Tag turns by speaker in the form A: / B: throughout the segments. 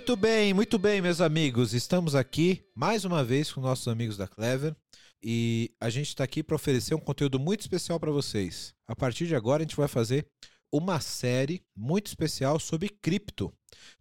A: Muito bem, muito bem, meus amigos. Estamos aqui mais uma vez com nossos amigos da Clever e a gente está aqui para oferecer um conteúdo muito especial para vocês. A partir de agora, a gente vai fazer uma série muito especial sobre cripto.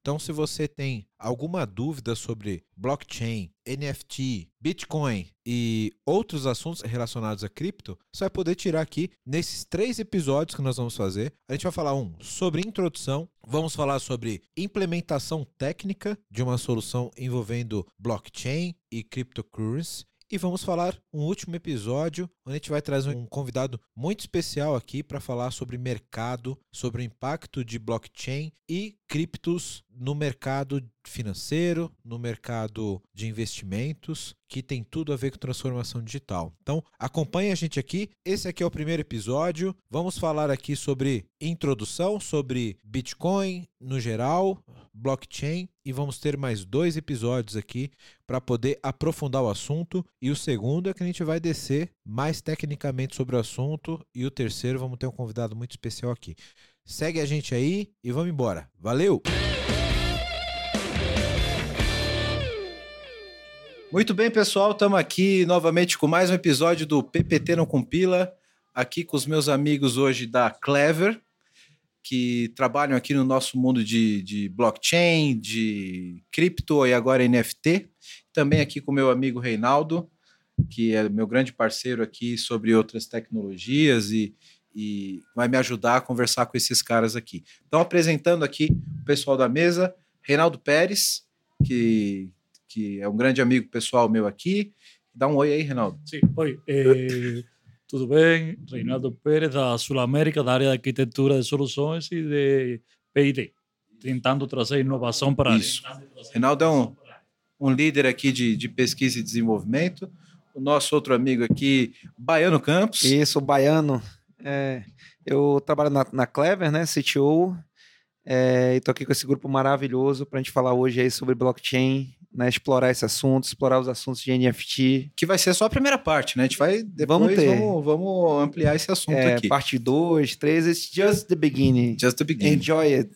A: Então, se você tem alguma dúvida sobre blockchain, NFT, Bitcoin e outros assuntos relacionados a cripto, você vai poder tirar aqui nesses três episódios que nós vamos fazer. A gente vai falar um sobre introdução, vamos falar sobre implementação técnica de uma solução envolvendo blockchain e cryptocurrency e vamos falar um último episódio onde a gente vai trazer um convidado muito especial aqui para falar sobre mercado, sobre o impacto de blockchain e criptos no mercado financeiro, no mercado de investimentos, que tem tudo a ver com transformação digital. Então, acompanhe a gente aqui. Esse aqui é o primeiro episódio. Vamos falar aqui sobre introdução, sobre Bitcoin no geral, blockchain e vamos ter mais dois episódios aqui para poder aprofundar o assunto. E o segundo é que a gente vai descer mais tecnicamente sobre o assunto e o terceiro vamos ter um convidado muito especial aqui. Segue a gente aí e vamos embora. Valeu! Muito bem, pessoal, estamos aqui novamente com mais um episódio do PPT Não Compila, aqui com os meus amigos hoje da Clever, que trabalham aqui no nosso mundo de, de blockchain, de cripto e agora NFT. Também aqui com meu amigo Reinaldo, que é meu grande parceiro aqui sobre outras tecnologias e, e vai me ajudar a conversar com esses caras aqui. Então, apresentando aqui o pessoal da mesa, Reinaldo Pérez, que que é um grande amigo pessoal meu aqui. Dá um oi aí, Reinaldo.
B: Sim, oi. Eh, tudo bem? Reinaldo Pérez, da Sul América, da área de arquitetura de soluções e de P&D, tentando trazer inovação para
A: Isso. Reinaldo é um, um líder aqui de, de pesquisa e desenvolvimento. O nosso outro amigo aqui, Baiano Campos.
C: Isso, Baiano. É, eu trabalho na, na Clever, né, CTO, é, e estou aqui com esse grupo maravilhoso para a gente falar hoje aí sobre blockchain, né, explorar esse assunto, explorar os assuntos de NFT.
A: Que vai ser só a primeira parte, né? A gente vai depois
C: Vamos ter.
A: Vamos, vamos ampliar esse assunto
C: É,
A: aqui.
C: parte 2, 3, it's just the beginning.
A: Just the beginning.
C: Enjoy it.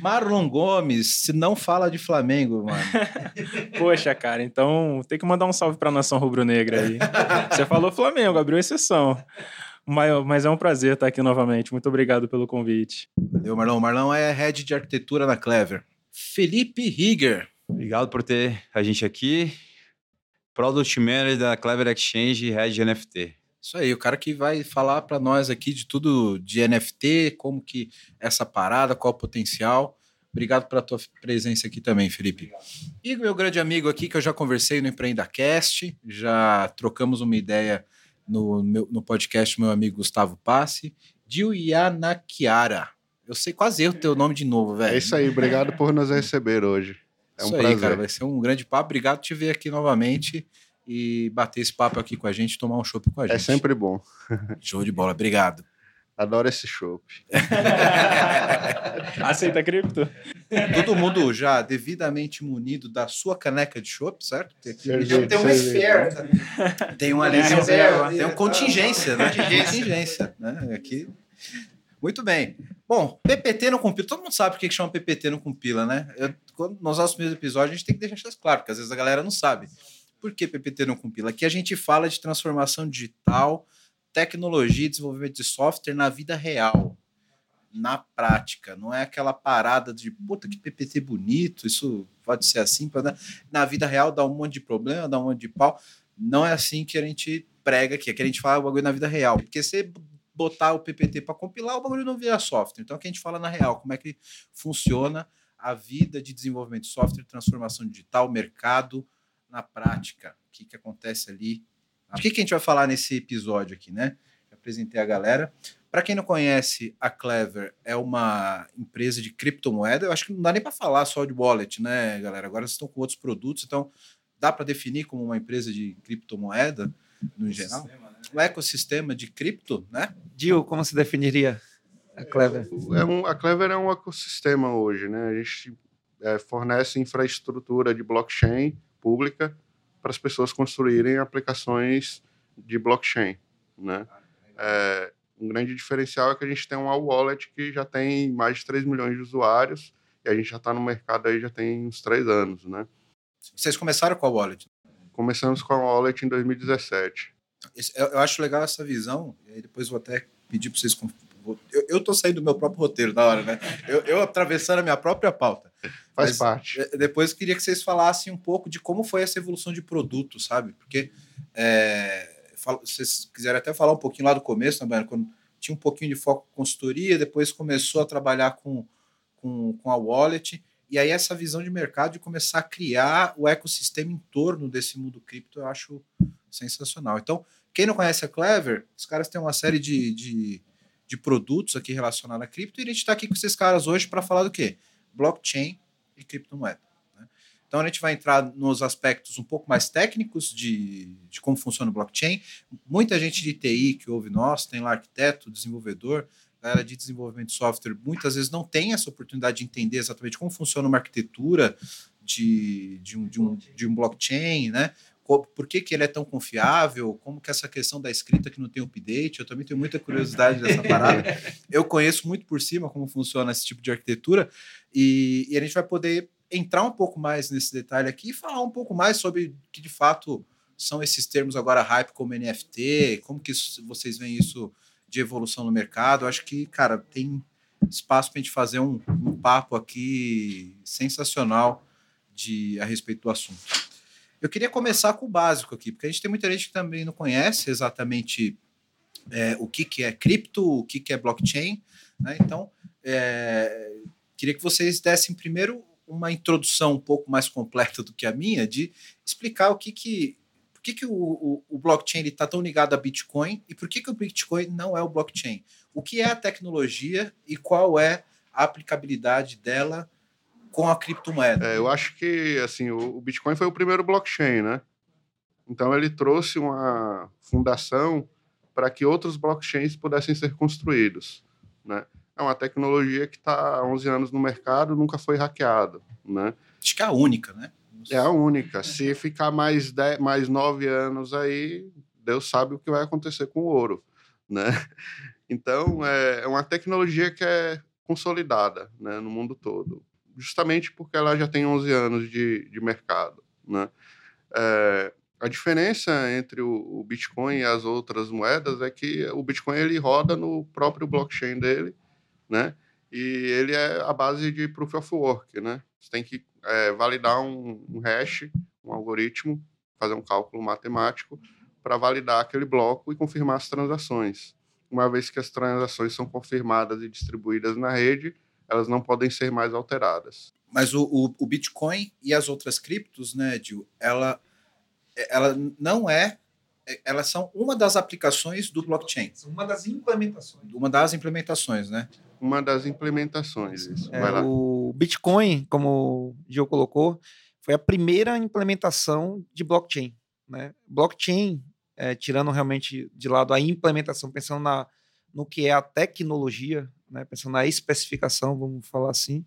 A: Marlon Gomes, se não fala de Flamengo, mano.
D: Poxa, cara, então tem que mandar um salve pra nação rubro-negra aí. Você falou Flamengo, abriu exceção. Mas, é um prazer estar aqui novamente. Muito obrigado pelo convite.
A: Valeu, Marlon. Marlon é head de arquitetura na Clever. Felipe Rieger.
E: Obrigado por ter a gente aqui. Product Manager da Clever Exchange e Head de NFT.
A: Isso aí, o cara que vai falar para nós aqui de tudo de NFT, como que essa parada, qual o potencial. Obrigado pela tua presença aqui também, Felipe. E meu grande amigo aqui, que eu já conversei no EmpreendaCast, já trocamos uma ideia no, meu, no podcast meu amigo Gustavo Passe, Diuyana Chiara. Eu sei quase erro o teu nome de novo, velho.
F: É isso aí, obrigado por nos receber hoje. É um
A: Isso
F: prazer.
A: aí, cara, vai ser um grande papo. Obrigado por te ver aqui novamente e bater esse papo aqui com a gente, tomar um chopp com a gente.
F: É sempre bom.
A: Show de bola, obrigado.
F: Adoro esse chopp.
D: Aceita cripto?
A: Todo mundo já devidamente munido da sua caneca de chopp, certo? Tem,
F: Cerveja,
A: tem um
F: cerveja.
A: spare, tem uma
D: Tem a reserva.
A: tem um contingência, né? Contingência, né? Aqui. Muito bem. Bom, PPT não compila. Todo mundo sabe por que que chama PPT não compila, né? Eu, quando, nos nossos primeiros episódios, a gente tem que deixar isso claro, porque às vezes a galera não sabe. Por que PPT não compila? Aqui a gente fala de transformação digital, tecnologia e desenvolvimento de software na vida real, na prática. Não é aquela parada de puta que PPT bonito, isso pode ser assim. Na vida real dá um monte de problema, dá um monte de pau. Não é assim que a gente prega aqui, é que a gente fala o bagulho na vida real. Porque você botar o PPT para compilar, o bagulho não vira software. Então, o que a gente fala na real, como é que funciona a vida de desenvolvimento de software, transformação digital, mercado na prática. O que, que acontece ali. O que, que a gente vai falar nesse episódio aqui, né? Eu apresentei a galera. Para quem não conhece, a Clever é uma empresa de criptomoeda. Eu acho que não dá nem para falar só de wallet, né, galera? Agora vocês estão com outros produtos, então dá para definir como uma empresa de criptomoeda no geral? Um ecossistema de cripto, né?
C: Gil, como se definiria a Clever?
F: É um, a Clever é um ecossistema hoje, né? A gente é, fornece infraestrutura de blockchain pública para as pessoas construírem aplicações de blockchain, né? É, um grande diferencial é que a gente tem uma wallet que já tem mais de 3 milhões de usuários e a gente já está no mercado aí já tem uns três anos, né?
A: Vocês começaram com a wallet?
F: Começamos com a wallet em 2017.
A: Eu, eu acho legal essa visão, e aí depois vou até pedir para vocês. Eu, eu tô saindo do meu próprio roteiro da hora, né? Eu, eu atravessando a minha própria pauta.
F: Faz
A: Mas,
F: parte.
A: Depois eu queria que vocês falassem um pouco de como foi essa evolução de produto, sabe? Porque é, se vocês quiserem até falar um pouquinho lá do começo, também, quando tinha um pouquinho de foco em consultoria, depois começou a trabalhar com, com, com a wallet, e aí essa visão de mercado de começar a criar o ecossistema em torno desse mundo cripto, eu acho sensacional. Então, quem não conhece a Clever, os caras têm uma série de, de, de produtos aqui relacionados a cripto, e a gente está aqui com esses caras hoje para falar do quê? Blockchain e criptomoeda. né? Então a gente vai entrar nos aspectos um pouco mais técnicos de, de como funciona o blockchain. Muita gente de TI que ouve nós, tem lá arquiteto, desenvolvedor, galera de desenvolvimento de software, muitas vezes não tem essa oportunidade de entender exatamente como funciona uma arquitetura de, de, um, de, um, de um blockchain, né? Por que, que ele é tão confiável? Como que essa questão da escrita que não tem update? Eu também tenho muita curiosidade dessa parada. Eu conheço muito por cima como funciona esse tipo de arquitetura e, e a gente vai poder entrar um pouco mais nesse detalhe aqui e falar um pouco mais sobre que de fato são esses termos agora hype como NFT, como que isso- vocês veem isso de evolução no mercado. Eu acho que, cara, tem espaço para a gente fazer um, um papo aqui sensacional de, a respeito do assunto. Eu queria começar com o básico aqui, porque a gente tem muita gente que também não conhece exatamente é, o que, que é cripto, o que, que é blockchain, né? Então, é, queria que vocês dessem primeiro uma introdução um pouco mais completa do que a minha, de explicar o que que por que, que o, o, o blockchain está tão ligado a Bitcoin e por que, que o Bitcoin não é o blockchain? O que é a tecnologia e qual é a aplicabilidade dela com a criptomoeda?
F: É, eu acho que assim o, o Bitcoin foi o primeiro blockchain, né? Então ele trouxe uma fundação para que outros blockchains pudessem ser construídos, né? É uma tecnologia que está há 11 anos no mercado, nunca foi hackeado, né?
A: Acho que é a única, né?
F: É a única. Se ficar mais, dez, mais nove anos aí, Deus sabe o que vai acontecer com o ouro, né? Então, é, é uma tecnologia que é consolidada né, no mundo todo, justamente porque ela já tem 11 anos de, de mercado, né? É, a diferença entre o, o Bitcoin e as outras moedas é que o Bitcoin ele roda no próprio blockchain dele, né? E ele é a base de proof of work, né? Você tem que é, validar um, um hash, um algoritmo, fazer um cálculo matemático para validar aquele bloco e confirmar as transações. Uma vez que as transações são confirmadas e distribuídas na rede, elas não podem ser mais alteradas.
A: Mas o, o, o Bitcoin e as outras criptos, né, Dil, ela, ela não é. Elas são uma das aplicações do blockchain.
C: Uma das implementações.
A: Uma das implementações, né?
F: Uma das implementações, isso.
C: É, o Bitcoin, como o Gio colocou, foi a primeira implementação de blockchain. Né? Blockchain, é, tirando realmente de lado a implementação, pensando na, no que é a tecnologia, né? pensando na especificação, vamos falar assim.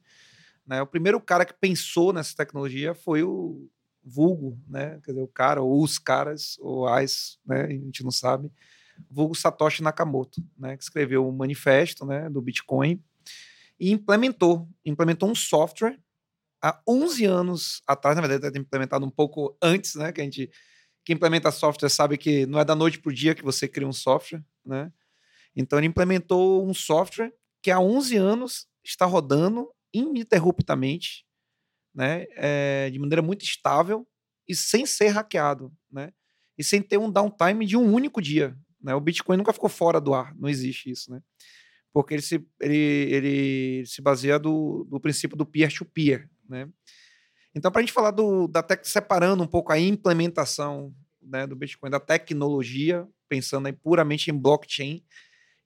C: Né? O primeiro cara que pensou nessa tecnologia foi o vulgo, né? quer dizer, o cara, ou os caras, ou as, né? a gente não sabe, vulgo Satoshi Nakamoto, né? que escreveu o manifesto né? do Bitcoin e implementou, implementou um software há 11 anos atrás, na verdade deve ter implementado um pouco antes, né, que a gente quem implementa software sabe que não é da noite para o dia que você cria um software, né? Então ele implementou um software que há 11 anos está rodando ininterruptamente, né, é, de maneira muito estável e sem ser hackeado, né? E sem ter um downtime de um único dia, né? O Bitcoin nunca ficou fora do ar, não existe isso, né? porque ele se, ele, ele se baseia do, do princípio do peer-to-peer. né? Então, para a gente falar do, da tec, separando um pouco a implementação né, do Bitcoin, da tecnologia, pensando aí puramente em blockchain,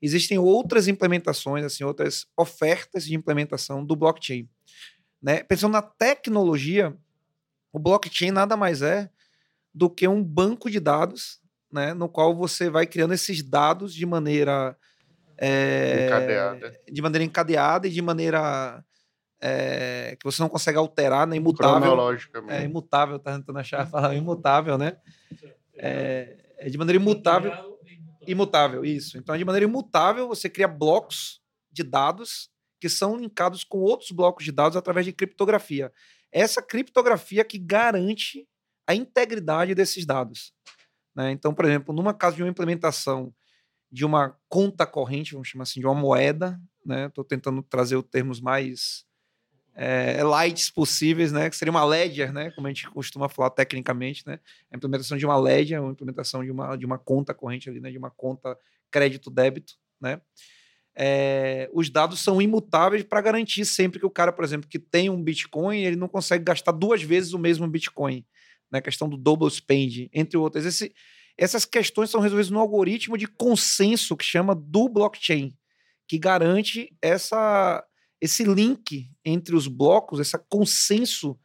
C: existem outras implementações, assim, outras ofertas de implementação do blockchain. Né? Pensando na tecnologia, o blockchain nada mais é do que um banco de dados, né, no qual você vai criando esses dados de maneira é,
F: Encadeada.
C: de maneira encadeada e de maneira é, que você não consegue alterar, né, imutável.
F: Cronológica
C: É imutável, tá tentando achar a palavra imutável, né? É, é de maneira imutável. Imutável, isso. Então, de maneira imutável, você cria blocos de dados que são linkados com outros blocos de dados através de criptografia. Essa criptografia que garante a integridade desses dados. Né? Então, por exemplo, numa caso de uma implementação de uma conta corrente, vamos chamar assim, de uma moeda, né? Estou tentando trazer os termos mais é, lights possíveis, né? Que seria uma ledger, né? Como a gente costuma falar tecnicamente, né? A implementação de uma ledger, uma implementação de uma, de uma conta corrente ali, né? De uma conta crédito-débito, né? É, os dados são imutáveis para garantir sempre que o cara, por exemplo, que tem um Bitcoin, ele não consegue gastar duas vezes o mesmo Bitcoin. Né? A questão do double spend, entre outras. Esse, essas questões são resolvidas no algoritmo de consenso que chama do blockchain, que garante essa, esse link entre os blocos, esse consenso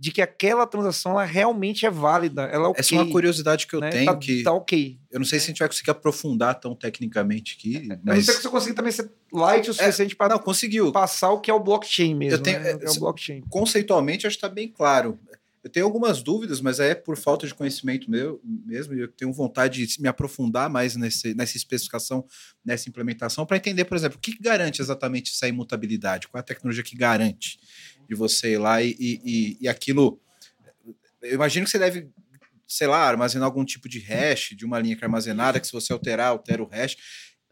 C: de que aquela transação ela realmente é válida. Ela é okay,
A: Essa é uma curiosidade que eu
C: né?
A: tenho.
C: Tá,
A: que
C: tá ok.
A: Eu não sei se a gente vai conseguir aprofundar tão tecnicamente aqui.
C: Eu não
A: Mas...
C: sei se você conseguir também ser light o suficiente para
A: Não, conseguiu.
C: passar o que é o blockchain mesmo.
A: Eu tenho-
C: né? É
A: é,
C: o blockchain.
A: Conceitualmente, acho que está bem claro. Eu tenho algumas dúvidas, mas é por falta de conhecimento meu mesmo. e Eu tenho vontade de me aprofundar mais nesse, nessa especificação, nessa implementação, para entender, por exemplo, o que garante exatamente essa imutabilidade? Qual é a tecnologia que garante de você ir lá e, e, e- aquilo. Eu imagino que você deve, sei lá, armazenar algum tipo de hash de uma linha que é armazenada, que se você alterar, altera o hash.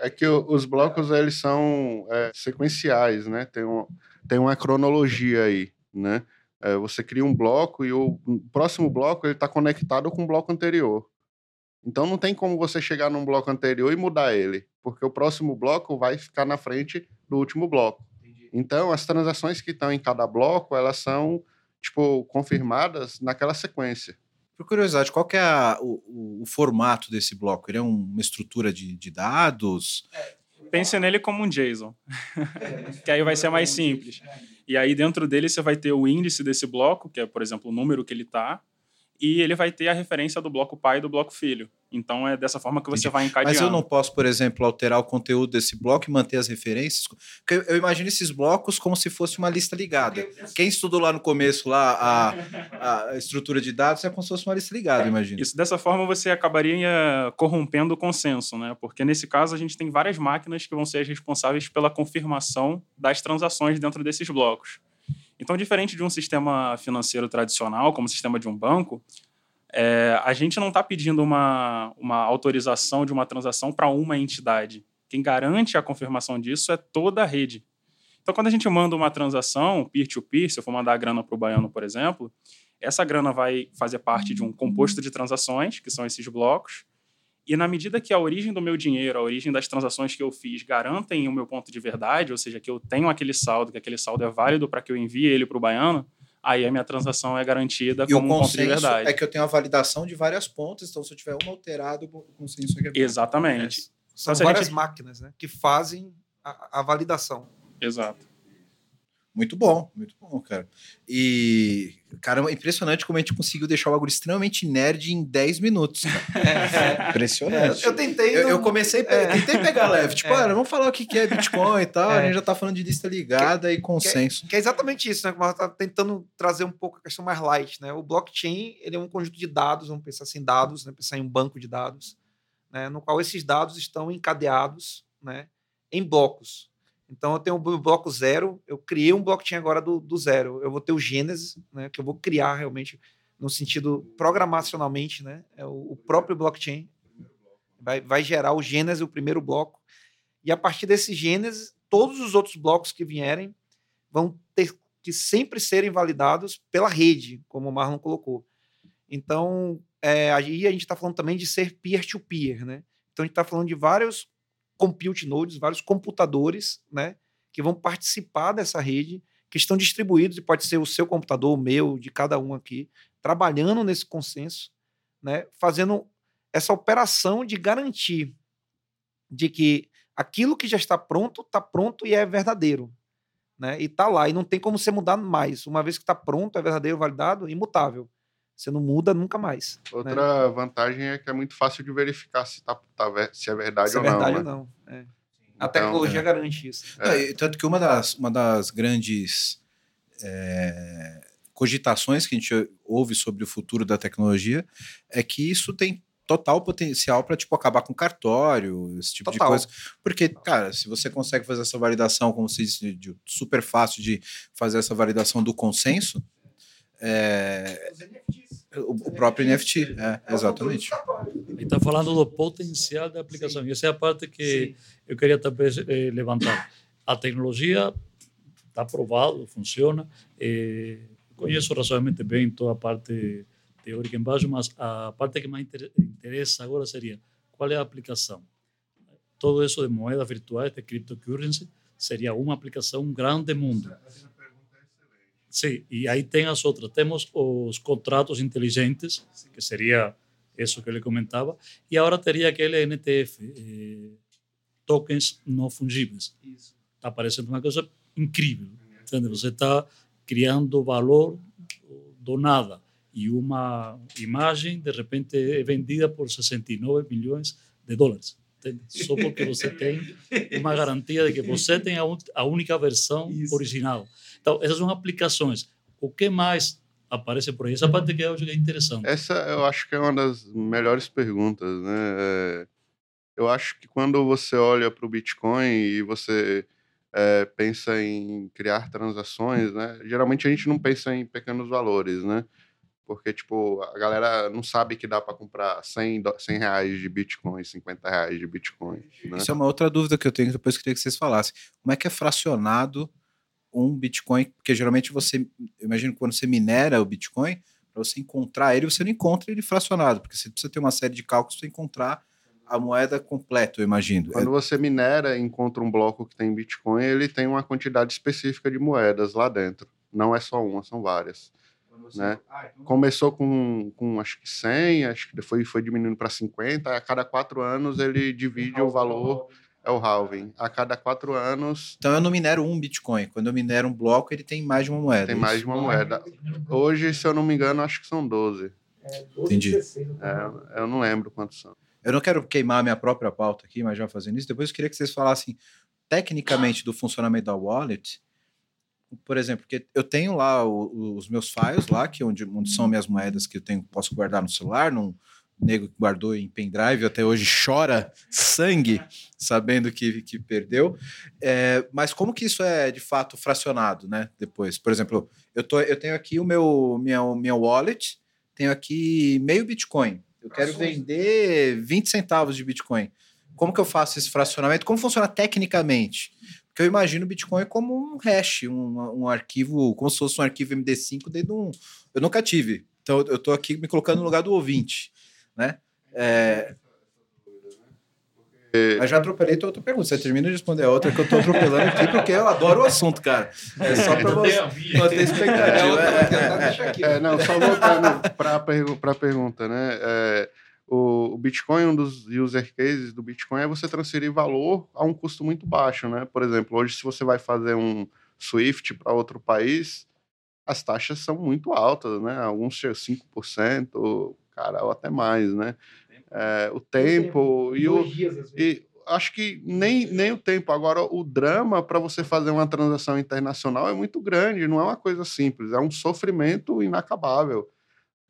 F: É que os blocos eles são é, sequenciais, né? Tem, um, tem uma cronologia aí, né? É, você cria um bloco e o próximo bloco ele está conectado com o bloco anterior. Então não tem como você chegar num bloco anterior e mudar ele, porque o próximo bloco vai ficar na frente do último bloco. Então as transações que estão em cada bloco elas são tipo confirmadas naquela sequência.
A: Por curiosidade, qual que é a- o, o- o formato desse bloco? Ele é um- uma estrutura de, de dados?
D: Pense nele como um JSON, que aí vai ser mais simples. E aí dentro dele você vai ter o índice desse bloco, que é, por exemplo, o número que ele está, e ele vai ter a referência do bloco pai e do bloco filho. Então é dessa forma que você
A: Entendi.
D: vai encadeando.
A: Mas eu não posso, por exemplo, alterar o conteúdo desse bloco e manter as referências? Porque eu, imagino esses blocos como se fosse uma lista ligada. Quem estudou lá no começo lá a, a estrutura de dados é como se fosse uma lista ligada, eu imagino.
D: Isso, dessa forma você acabaria eh, corrompendo o consenso, né? Porque nesse caso a gente tem várias máquinas que vão ser as responsáveis pela confirmação das transações dentro desses blocos. Então, diferente de um sistema financeiro tradicional, como o sistema de um banco, eh, a gente não está pedindo uma, uma autorização de uma transação para uma entidade. Quem garante a confirmação disso é toda a rede. Então, quando a gente manda uma transação peer-to-peer, se eu for mandar a grana para o baiano, por exemplo, essa grana vai fazer parte de um composto de transações, que são esses blocos. E na medida que a origem do meu dinheiro, a origem das transações que eu fiz, garantem o meu ponto de verdade, ou seja, que eu tenho aquele saldo, que aquele saldo é válido para que eu envie ele para o baiano, aí a minha transação é garantida
A: E o
D: como um ponto de
A: consenso
D: verdade.
A: é que eu tenho a validação de várias pontas, então se eu tiver uma alterado, o consenso é que é.
D: Exatamente.
C: São
D: Então,
C: várias
D: gente-
C: máquinas né, que fazem a, a validação.
D: Exato.
A: Muito bom, muito bom, cara. E, cara, é impressionante como a gente conseguiu deixar o bagulho extremamente nerd em 10 minutos. Cara. Impressionante.
C: eu tentei.
A: Eu,
C: não-
A: eu comecei,
C: É.
A: tentei pegar leve, tipo,
C: É.
A: olha, vamos falar o que que é Bitcoin e tal, a
C: É.
A: gente já tá falando de lista ligada e consenso.
C: Que é exatamente isso, né? Como ela tá tentando trazer um pouco a questão mais light, né? O blockchain, ele é um conjunto de dados, vamos pensar assim, dados, né? Pensar em um banco de dados, né? No qual esses dados estão encadeados, né? Em blocos. Então, eu tenho o bloco zero, eu criei um blockchain agora do, do zero. Eu vou ter o Gênesis, né? Que eu vou criar realmente no sentido programacionalmente, né? É o, o próprio blockchain vai, vai gerar o Gênesis, o primeiro bloco. E a partir desse Gênesis, todos os outros blocos que vierem vão ter que sempre serem validados pela rede, como o Marlon colocou. Então, é, aí a gente está falando também de ser peer-to-peer, né? Então, a gente está falando de vários compute nodes, vários computadores, né? Que vão participar dessa rede, que estão distribuídos, e pode ser o seu computador, o meu, de cada um aqui, trabalhando nesse consenso, né? Fazendo essa operação de garantir de que aquilo que já está pronto, está pronto e é verdadeiro. Né? E está lá, e não tem como você mudar mais. Uma vez que está pronto, é verdadeiro, validado, imutável. Você não muda nunca mais.
F: Outra vantagem é que é muito fácil de verificar se, tá, tá se é verdade
C: Se é
F: ou não.
C: verdade
F: né?
C: ou não. é. A
F: Então,
C: tecnologia
A: é.
C: garante isso.
A: Não, e tanto que uma das, uma das grandes é, cogitações que a gente ouve sobre o futuro da tecnologia é que isso tem total potencial para tipo acabar com cartório, esse tipo
C: Total.
A: de coisa. Porque, cara, se você consegue fazer essa validação, como se diz, de- de- super fácil de fazer essa validação do consenso, é, o, o próprio NFT, é, exatamente.
B: Ele está falando do potencial da aplicação. E essa é a parte que eu queria talvez eh, levantar. A tecnologia está provado, funciona. Eh, conheço razoavelmente bem toda a parte teórica embaixo, mas a parte que mais inter- interessa agora seria qual é a aplicação. Todo isso de moedas virtuais, de cryptocurrency, seria uma aplicação grande mundo. Sim, e aí tem as outras. Temos os contratos inteligentes, que seria isso que ele comentava, e agora teria aquele NTF, eh, tokens não fungíveis. Está parecendo uma coisa incrível. Entende? Você está criando valor do nada. E uma imagem, de repente, é vendida por 69 milhões de dólares. Entende? Só porque você tem uma garantia de que você tem a, a única versão original. Então, essas são aplicações. O que mais aparece por aí? Essa parte que eu acho que é interessante.
F: Essa eu acho que é uma das melhores perguntas, né? É, eu acho que quando você olha para o Bitcoin e você é, pensa em criar transações, né? Geralmente a gente não pensa em pequenos valores, né? Porque, tipo, a galera não sabe que dá para comprar 100, do- 100 reais de Bitcoin, 50 reais de Bitcoin, né?
A: Isso é uma outra dúvida que eu tenho, que depois queria que vocês falassem. Como é que é fracionado um Bitcoin? Porque geralmente você, eu imagino que quando você minera o Bitcoin, para você encontrar ele, você não encontra ele fracionado, porque você precisa ter uma série de cálculos para encontrar a moeda completa, eu imagino.
F: Quando você minera e encontra um bloco que tem Bitcoin, ele tem uma quantidade específica de moedas lá dentro. Não é só uma, são várias. Né? Começou com, com acho que 100, acho que depois foi diminuindo para 50. A cada quatro anos ele divide o valor, é o halving. A cada quatro anos
A: Então eu não minero um Bitcoin. Quando eu minero um bloco, ele tem mais de uma moeda.
F: tem
A: é
F: mais de uma moeda. Hoje, se eu não me engano, acho que são 12.
A: Entendi.
F: É, eu não lembro quantos são.
A: Eu não quero queimar a minha própria pauta aqui, mas já fazendo isso, depois eu queria que vocês falassem tecnicamente do funcionamento da wallet. Por exemplo, porque eu tenho lá o- os meus files lá, que é onde, onde são minhas moedas que eu tenho, posso guardar no celular, num nego que guardou em pendrive, até hoje chora sangue, sabendo que, que perdeu. É, mas como que isso é de fato fracionado, né? Depois, por exemplo, eu, tô, eu tenho aqui o meu minha, minha wallet, tenho aqui meio Bitcoin. Eu quero vender 20 centavos de Bitcoin. Como que eu faço esse fracionamento? Como funciona tecnicamente? Porque eu imagino o Bitcoin como um hash, um, um arquivo, como se fosse um arquivo MD5 dentro de um. Eu nunca tive. Então eu estou aqui me colocando no lugar do ouvinte. Né? É... Mas já atropelei tua outra pergunta. Você termina de responder a outra que eu estou atropelando aqui, porque eu adoro o assunto, cara. É só para você manter expectativa. É, é, é.
F: Não, só voltando para a pergunta, né? É, o, o Bitcoin, um dos user cases do Bitcoin é você transferir valor a um custo muito baixo, né? Por exemplo, hoje se você vai fazer um Swift para outro país, as taxas são muito altas, né? Alguns chegam 5%, cara, ou até mais, né? É, o tempo e o... E acho que nem, nem o tempo. Agora, o drama para você fazer uma transação internacional é muito grande, não é uma coisa simples, é um sofrimento inacabável.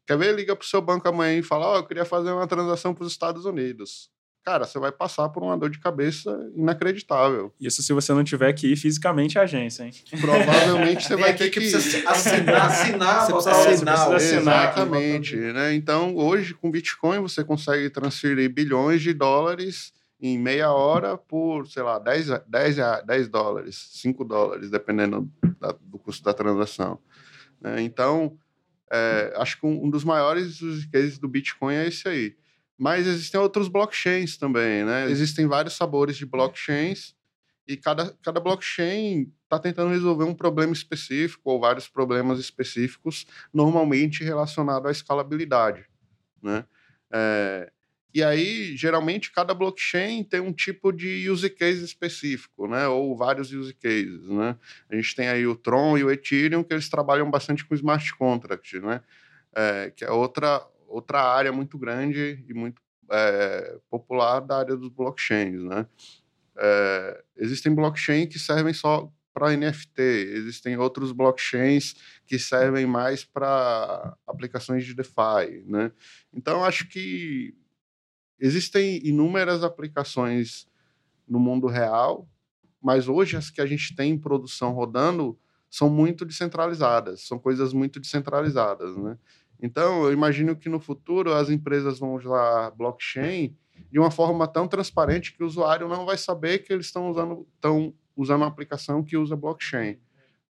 F: Quer ver? Liga para o seu banco amanhã e fala: Ó, eu queria fazer uma transação para os Estados Unidos. Cara, você vai passar por uma dor de cabeça inacreditável.
D: Isso se você não tiver que ir fisicamente à agência, hein?
F: Provavelmente você vai ter
A: que
F: que.
A: assinar, assinar, você precisa
D: você
A: assinar.
D: precisa assinar aqui,
F: Exatamente. Né? Então, hoje, com Bitcoin, você consegue transferir bilhões de dólares em meia hora por, sei lá, 10, 10, rea- 10 dólares, 5 dólares, dependendo da- do custo da transação. né? Então, é, acho que um, um dos maiores use cases do Bitcoin é esse aí. Mas existem outros blockchains também, né? Existem vários sabores de blockchains e cada, cada blockchain está tentando resolver um problema específico ou vários problemas específicos, normalmente relacionado à escalabilidade, né? É, e aí, geralmente, cada blockchain tem um tipo de use case específico, né? Ou vários use cases, né? A gente tem aí o Tron e o Ethereum, que eles trabalham bastante com smart contract, né? É, que é outra, outra área muito grande e muito é, popular da área dos blockchains, né? É, existem blockchains que servem só para NFT, existem outros blockchains que servem mais para aplicações de DeFi, né? Então, acho que existem inúmeras aplicações no mundo real, mas hoje as que a gente tem em produção rodando são muito descentralizadas, são coisas muito descentralizadas, né? Então, eu imagino que no futuro as empresas vão usar blockchain de uma forma tão transparente que o usuário não vai saber que eles estão usando, estão usando uma aplicação que usa blockchain.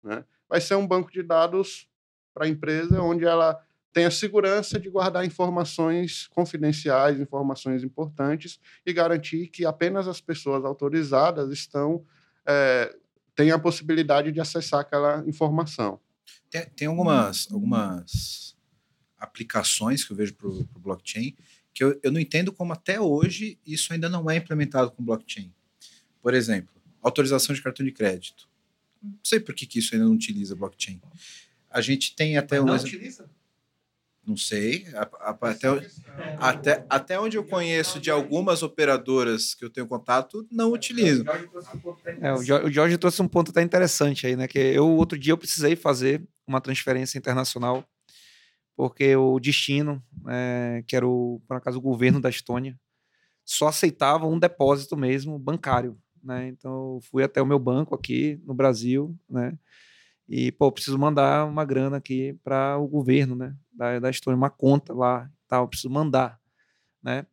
F: Né? Vai ser um banco de dados para a empresa onde ela tem a segurança de guardar informações confidenciais, informações importantes e garantir que apenas as pessoas autorizadas estão é, têm a possibilidade de acessar aquela informação.
A: Tem, tem algumas, algumas aplicações que eu vejo para o blockchain que eu, eu não entendo como até hoje isso ainda não é implementado com blockchain. Por exemplo, autorização de cartão de crédito. Não sei por que, que isso ainda não utiliza blockchain. A gente tem até
C: Mas não
A: um.
C: utiliza?
A: Não sei. A- a- até, até, até onde eu conheço de algumas operadoras que eu tenho contato, não utilizam.
C: É, o Jo- o Jorge trouxe um ponto até interessante aí, né? Que eu, outro dia, eu precisei fazer uma transferência internacional, porque o destino, é, que era, o, por acaso, o governo da Estônia, só aceitava um depósito mesmo bancário, né? Então, eu fui até o meu banco aqui no Brasil, né? E, pô, preciso mandar uma grana aqui para o governo, né? Da, da Estônia, uma conta lá, tal, preciso mandar, né?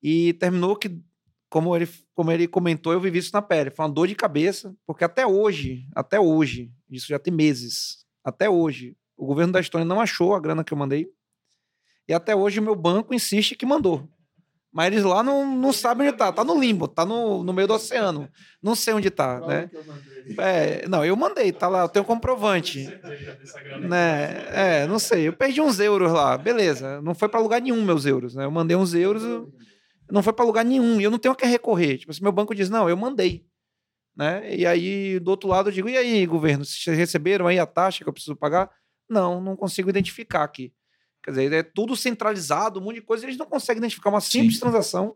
C: E terminou que como ele, como ele comentou, eu vivi isso na pele. Foi uma dor de cabeça, porque até hoje, até hoje, isso já tem meses, até hoje, o governo da Estônia não achou a grana que eu mandei. E até hoje o meu banco insiste que mandou. Mas eles lá não, não sabem onde tá. Tá no limbo, tá no, no meio do oceano. Não sei onde tá, né? É, não, eu mandei, tá lá, eu tenho comprovante. Né? É, não sei. Eu perdi uns euros lá, beleza. Não foi para lugar nenhum meus euros, né? Eu mandei uns euros, eu- não foi para lugar nenhum. E eu não tenho a que recorrer. Tipo, se meu banco diz, não, eu mandei. Né? E aí, do outro lado, eu digo, e aí, governo, vocês receberam aí a taxa que eu preciso pagar? Não, não consigo identificar aqui. Quer dizer, é tudo centralizado, um monte de coisa, eles não conseguem identificar uma simples
A: Sim.
C: transação.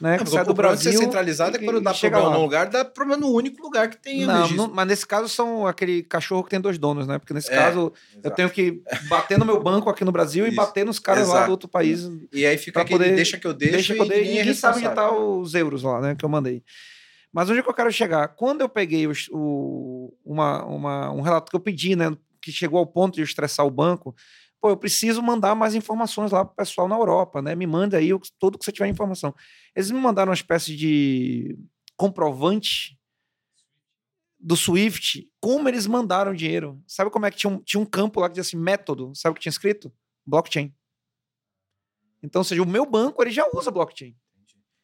C: Né, que sai do
A: problema de
C: Brasil.
A: ser centralizado é
C: e-
A: quando dá
C: e
A: problema
C: lá.
A: num lugar, dá problema no único lugar que tem
C: Não, não, mas nesse caso são aquele cachorro que tem dois donos, né? Porque nesse
A: É,
C: caso eu
A: Exato.
C: tenho que bater no meu banco aqui no Brasil e
A: Isso.
C: bater nos caras lá
A: Exato.
C: do outro país.
A: E aí fica aquele
C: poder-
A: deixa que eu deixo
C: Deixa
A: e
C: que eu dei,
A: ninguém,
C: ninguém,
A: é
C: sabe onde tá os euros lá, né? Que eu mandei. Mas onde é que eu quero chegar? Quando eu peguei os- o, uma, uma- um relato que eu pedi, né? Que chegou ao ponto de estressar o banco, pô, eu preciso mandar mais informações lá pro pessoal na Europa, né? Me manda aí o- tudo que você tiver informação. Eles me mandaram uma espécie de comprovante do Swift, como eles mandaram dinheiro. Sabe como é que tinha um, tinha um campo lá que dizia assim, método? Sabe o que tinha escrito? Blockchain. Então, ou seja, o meu banco ele já usa blockchain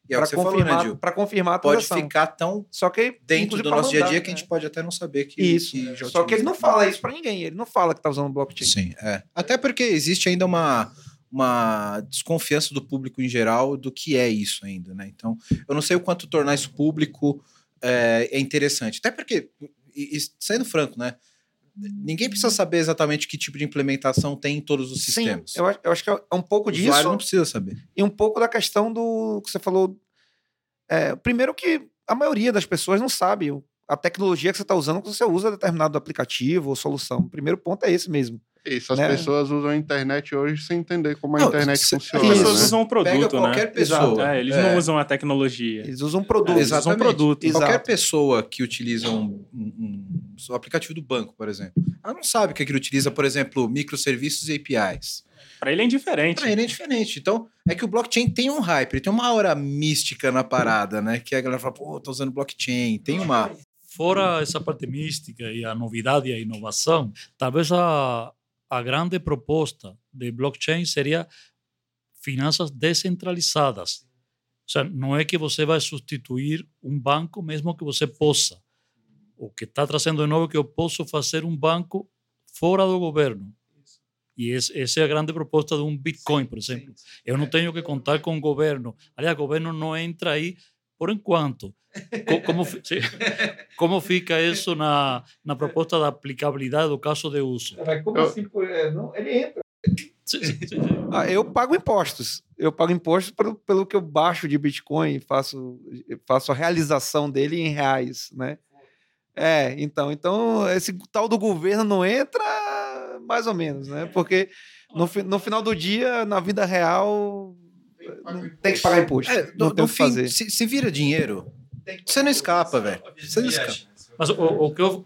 A: E é o
C: para
A: que você falou, né,
C: confirmar, pra confirmar a
A: Pode
C: transação.
A: ficar tão
C: Só que
A: dentro do
C: pra
A: nosso dia a dia que a
C: né?
A: gente pode até não saber que
C: Isso.
A: que
C: Só que ele não fala isso para ninguém. Ele não fala que tá usando blockchain.
A: Sim, é. Até porque existe ainda uma, uma desconfiança do público em geral do que é isso ainda, né? Então, eu não sei o quanto tornar isso público é, é interessante. Até porque, e, e sendo franco, né? Ninguém precisa saber exatamente que tipo de implementação tem em todos os
C: Sim,
A: sistemas.
C: eu, acho- eu acho que é um pouco
A: o
C: disso
A: usuário não precisa saber.
C: e um pouco da questão do que você falou. É, primeiro que a maioria das pessoas não sabe o- a tecnologia que você está usando quando você usa determinado aplicativo ou solução. O primeiro ponto é esse mesmo.
F: Isso, as
C: Né?
F: pessoas usam a internet hoje sem entender como a
A: Não,
F: internet
A: se-
D: As
F: funciona.
D: pessoas
F: né?
D: usam o
A: Pega
D: produto,
A: qualquer
D: né?
A: pessoa.
D: É, eles
A: é,
D: não usam a tecnologia.
C: Eles usam produto.
D: Eles usam
A: Exatamente.
D: produto.
C: Exato.
A: Qualquer pessoa que utiliza um, um- um- o aplicativo do banco, por exemplo, ela não sabe que aquilo utiliza, por exemplo, microserviços e APIs.
D: Pra ele é indiferente.
A: Pra ele é diferente. Então, é que o blockchain tem um hype, ele tem uma aura mística na parada, né? Que a galera fala, pô, tô usando blockchain. Tem uma.
B: Fora essa parte mística e a novidade e a inovação, talvez a, a grande proposta de blockchain seria finanças descentralizadas. Ou seja, não é que você vai substituir um banco mesmo que você possa. O que está trazendo de novo é que eu posso fazer um banco fora do governo. E esse, essa é a grande proposta de um Bitcoin, por exemplo. Eu não tenho que contar com o governo. Aliás, o governo não entra aí por enquanto. Co- Como, sim. como fica isso na, na proposta da aplicabilidade do caso de uso?
C: Mas como assim? Ele entra.
B: Sim, sim, sim, sim.
C: Ah, eu pago impostos. Eu pago impostos pelo, pelo que eu baixo de Bitcoin e faço, faço a realização dele em reais, né? É, então, então esse tal do governo não entra mais ou menos, né? Porque no, no final do dia, na vida real, tem que pagar imposto.
A: É,
C: não
A: no,
C: tem
A: no
C: o que
A: fim,
C: fazer.
A: se, se vira dinheiro, você não escapa, velho. Você não escapa.
B: Mas o, o que eu,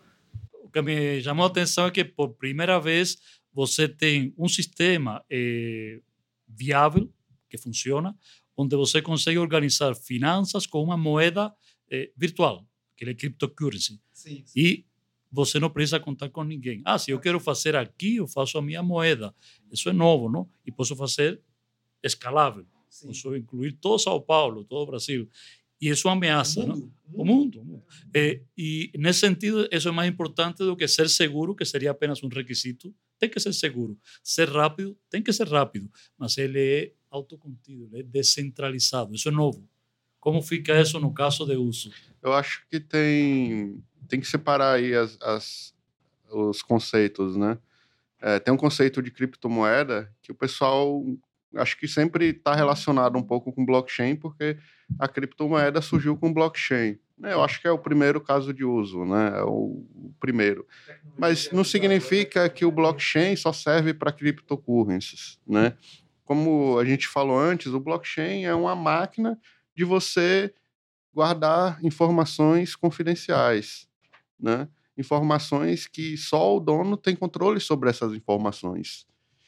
B: o que me chamou a atenção é que por primeira vez você tem um sistema eh, viável que funciona, onde você consegue organizar finanças com uma moeda eh, virtual, que é cryptocurrency.
C: Sim,
B: E você não precisa contar com ninguém. Ah, se eu quero fazer aqui, eu faço a minha moeda. Isso é novo, não? E posso fazer escalável. Posso incluir todo São Paulo, todo o Brasil. E isso ameaça, não? O mundo. o mundo. Eh, e nesse sentido, isso é mais importante do que ser seguro, que seria apenas um requisito. Tem que ser seguro. Ser rápido, tem que ser rápido. Mas ele é autocontido, ele é descentralizado. Isso é novo. Como fica isso no caso de uso?
F: Eu acho que tem, tem que separar aí as, as- os conceitos, né? É, tem um conceito de criptomoeda que o pessoal acho que sempre está relacionado um pouco com blockchain, porque a criptomoeda surgiu com blockchain. né? Eu acho que é o primeiro caso de uso, né? É o o primeiro. Mas não significa que o blockchain só serve para cryptocurrencies, né? Como a gente falou antes, o blockchain é uma máquina de você guardar informações confidenciais, né? Informações que só o dono tem controle sobre essas informações.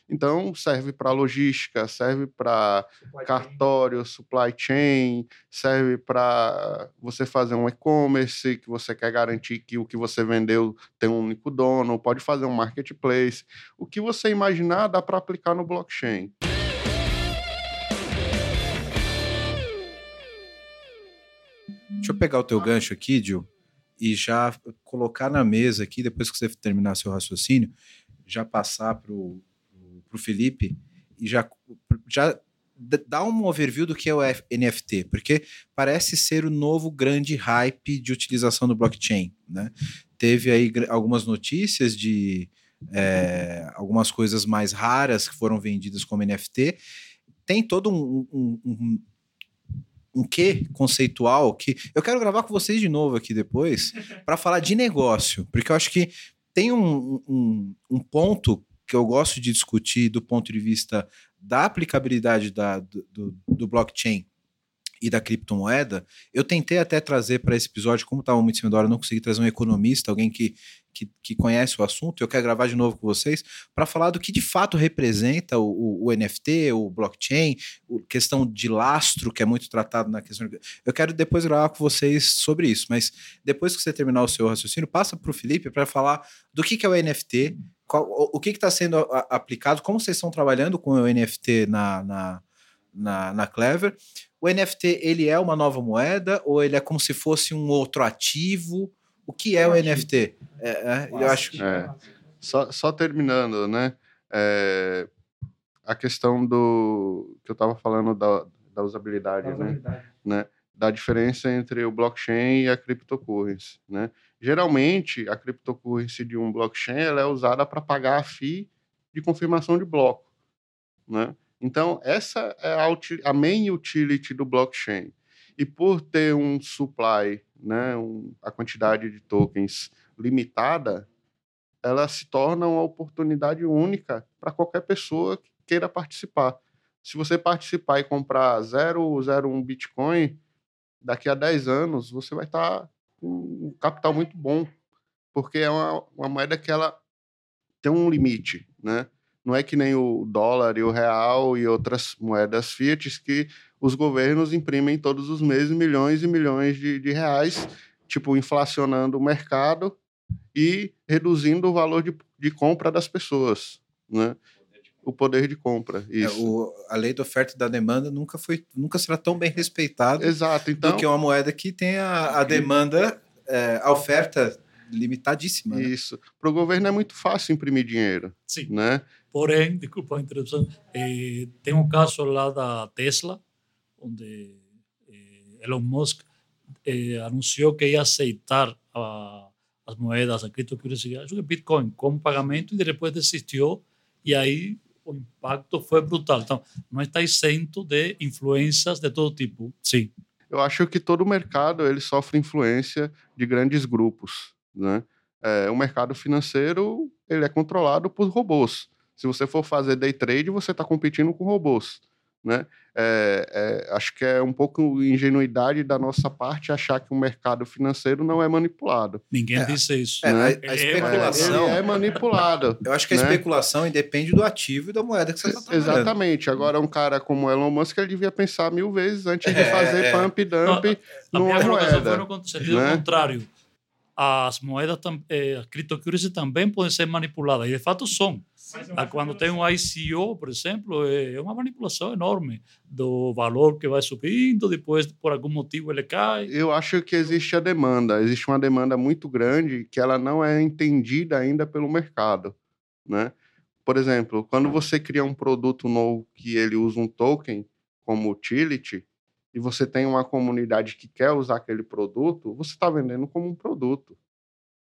F: Então, serve para logística, serve para cartório, supply chain, serve para você fazer um e-commerce, que você quer garantir que o que você vendeu tem um único dono, pode fazer um marketplace. O que você imaginar dá para aplicar no blockchain.
A: Deixa eu pegar o teu gancho aqui, Gil, e já colocar na mesa aqui, depois que você terminar seu raciocínio, já passar para o Felipe e já, já dar um overview do que é o NFT, porque parece ser o novo grande hype de utilização do blockchain. Né? Teve aí algumas notícias de é, algumas coisas mais raras que foram vendidas como NFT. Tem todo um, um, um quê conceitual que eu quero gravar com vocês de novo aqui depois para falar de negócio, porque eu acho que tem um, um, um ponto que eu gosto de discutir do ponto de vista da aplicabilidade da, do, do, blockchain e da criptomoeda. Eu tentei até trazer para esse episódio, como estava muito em cima da hora, eu não consegui trazer um economista, alguém que, que, que conhece o assunto. Eu quero gravar de novo com vocês para falar do que de fato representa o, o, o NFT, o blockchain, a questão de lastro, que é muito tratado na questão. Eu quero depois gravar com vocês sobre isso, mas depois que você terminar o seu raciocínio, passa para o Felipe para falar do que, que é o NFT, qual, o, que está sendo a, aplicado, como vocês estão trabalhando com o NFT na, na, na, na Clever. O NFT, ele é uma nova moeda ou ele é como se fosse um outro ativo? O que é o NFT? É, é, eu acho que...
F: É. Só, só terminando, né? É, a questão do que eu estava falando da, da usabilidade, né? né? Da diferença entre o blockchain e a cryptocurrency, né? Geralmente, a cryptocurrency de um blockchain ela é usada para pagar a fee de confirmação de bloco, né? Então, essa é a, a main utility do blockchain. E por ter um supply, né, um, a quantidade de tokens limitada, ela se torna uma oportunidade única para qualquer pessoa que queira participar. Se você participar e comprar 0,01 Bitcoin, daqui a 10 anos você vai estar com um capital muito bom, porque é uma, uma moeda que ela tem um limite, né? Não é que nem o dólar e o real e outras moedas fiat que os governos imprimem todos os meses milhões e milhões de, de reais, tipo, inflacionando o mercado e reduzindo o valor de, de compra das pessoas, né? O poder de compra,
A: É,
F: isso.
A: o- a lei da oferta e da demanda nunca foi, nunca será tão bem respeitada
F: Exato, então...
A: do que uma moeda que tem a, a demanda, é, a oferta limitadíssima. né?
F: Isso. Para o governo é muito fácil imprimir dinheiro,
B: Sim.
F: né?
B: Porém, desculpa a interrupção, eh, tem um caso lá da Tesla, onde eh, Elon Musk eh, anunciou que ia aceitar a, as moedas, a criptocurrency, acho que Bitcoin, como pagamento, e depois desistiu, e aí o impacto foi brutal. Então, não está isento de influências de todo tipo. Sim.
F: Eu acho que todo mercado ele sofre influência de grandes grupos, né? É, o mercado financeiro ele é controlado por robôs. Se você for fazer day trade, você está competindo com robôs, né? É, é, acho que é um pouco ingenuidade da nossa parte achar que o mercado financeiro não é manipulado.
B: Ninguém
A: É.
B: disse isso.
A: É,
F: Né?
A: a, a
B: É,
A: especulação.
F: Ele é manipulado.
A: Eu acho que a
F: né?
A: especulação independe do ativo e da moeda que você está trabalhando.
F: Exatamente. Agora, um cara como Elon Musk, ele devia pensar mil vezes antes de
A: É,
F: fazer
A: é.
F: pump e dump
B: A
F: numa
B: minha colocação foi
F: moeda.
B: no sentido
F: né?
B: contrário. As moedas, eh, as cryptocurrencies também podem ser manipuladas, e de fato são. Ah, Quando tem um ICO, por exemplo, é uma manipulação enorme do valor que vai subindo, depois, por algum motivo, ele cai.
F: Eu acho que existe a demanda. Existe uma demanda muito grande que ela não é entendida ainda pelo mercado, né? Por exemplo, quando você cria um produto novo que ele usa um token como utility e você tem uma comunidade que quer usar aquele produto, você está vendendo como um produto,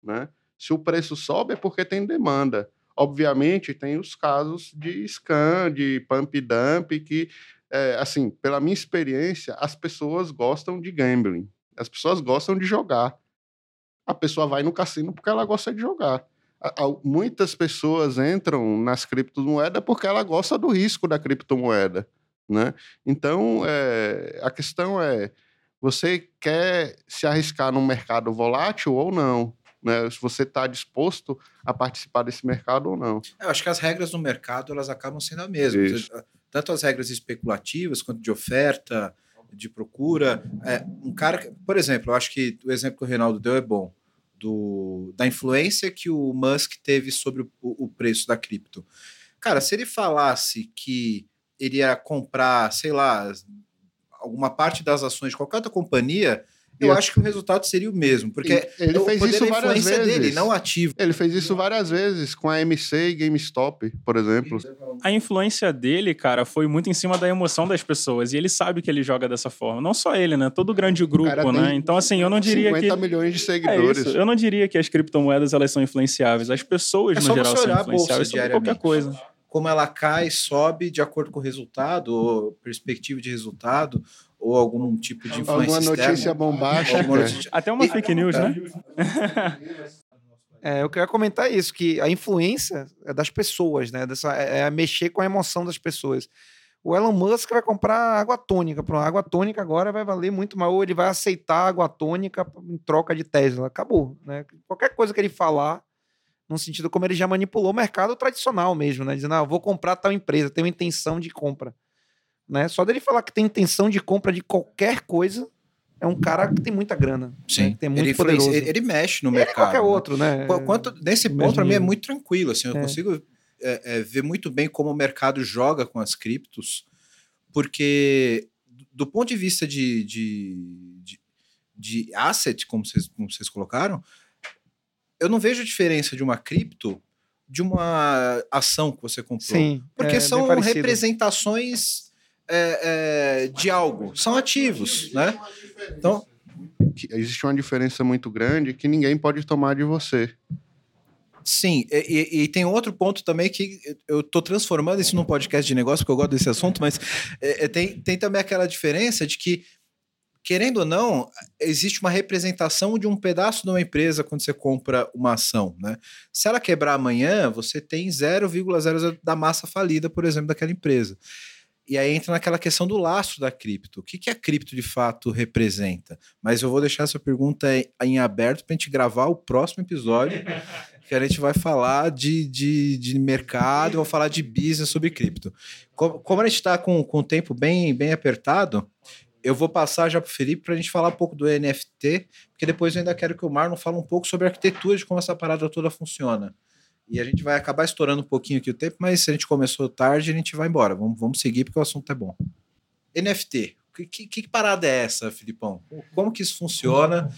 F: né? Se o preço sobe é porque tem demanda. Obviamente, tem os casos de scam, de pump dump, que, é, assim, pela minha experiência, as pessoas gostam de gambling. As pessoas gostam de jogar. A pessoa vai no cassino porque ela gosta de jogar. Muitas pessoas entram nas criptomoedas porque ela gosta do risco da criptomoeda, né? Então, é, a questão é, você quer se arriscar num mercado volátil ou não? Né? Se você está disposto a participar desse mercado ou não.
A: Eu acho que as regras do mercado elas acabam sendo as mesmas.
F: Isso.
A: Tanto as regras especulativas quanto de oferta, de procura. É, um cara, por exemplo, eu acho que o exemplo que o Reinaldo deu é bom. Do, da influência que o Musk teve sobre o, o preço da cripto. Cara, se ele falasse que ele ia comprar, sei lá, alguma parte das ações de qualquer outra companhia, eu acho que o resultado seria o mesmo. Porque
F: ele fez isso várias
A: influência
F: vezes.
A: dele, não ativo.
F: Ele fez isso várias vezes com a MC e GameStop, por exemplo.
D: A influência dele, cara, foi muito em cima da emoção das pessoas. E ele sabe que ele joga dessa forma. Não só ele, né? Todo grande grupo, né? Então, assim, eu não diria
F: 50
D: que.
F: milhões de
D: É
F: seguidores.
D: isso. Eu não diria que as criptomoedas elas são influenciáveis. As pessoas,
A: É
D: no
A: só
D: geral, são
A: olhar a bolsa
D: influenciáveis sobre qualquer coisa.
A: como ela cai, sobe de acordo com o resultado, ou perspectiva de resultado, ou algum tipo de influência
F: Alguma
A: externa.
F: notícia bombástica.
A: Alguma notícia-
D: Até uma
A: E-
D: fake news, né?
C: É, eu queria comentar isso, que a influência é das pessoas, né? Dessa, é é mexer com a emoção das pessoas. O Elon Musk vai comprar água tônica. Pronto, a água tônica agora vai valer muito mais. Ou ele vai aceitar água tônica em troca de Tesla. Acabou. Né? Qualquer coisa que ele falar, no sentido como ele já manipulou o mercado tradicional mesmo, né? Dizendo, ah, eu vou comprar tal empresa, tenho intenção de compra. Né? Só dele falar que tem intenção de compra de qualquer coisa, é um cara que tem muita grana. né?
A: Sim,
C: Que tem muito
A: ele,
C: poderoso.
A: ele, ele mexe no
C: Ele é
A: mercado.
C: qualquer
A: né?
C: outro, né?
A: Qu- Quanto, nesse ponto, para mim, é muito tranquilo. Assim, eu
C: É.
A: consigo é, é, ver muito bem como o mercado joga com as criptos, porque do ponto de vista de, de, de, de asset, como vocês, como vocês colocaram, eu não vejo diferença de uma cripto de uma ação que você comprou.
C: Sim.
A: Porque
C: é
A: são representações é, é, de algo, são ativos, né? Então,
F: Existe uma diferença muito grande que ninguém pode tomar de você.
A: sim, e, e- tem outro ponto também que eu tô transformando isso num podcast de negócio, porque eu gosto desse assunto, mas é, é, tem, tem também aquela diferença de que, querendo ou não, existe uma representação de um pedaço de uma empresa quando você compra uma ação, né? Se ela quebrar amanhã, você tem 0,00 da massa falida, por exemplo, daquela empresa. E aí entra naquela questão do lastro da cripto. O que, que a cripto de fato representa? Mas eu vou deixar essa pergunta em- aberto para a gente gravar o próximo episódio, que a gente vai falar de, de, de mercado, vou falar de business sobre cripto. Como, como a gente está com, com o tempo bem, bem apertado, eu vou passar já para o Felipe para a gente falar um pouco do NFT, porque depois eu ainda quero que o Marlon fale um pouco sobre a arquitetura de como essa parada toda funciona. E a gente vai acabar estourando um pouquinho aqui o tempo, mas se a gente começou tarde, a gente vai embora. Vamos, vamos seguir porque o assunto é bom. NFT. Que, que, que parada é essa, Filipão? Como que isso funciona?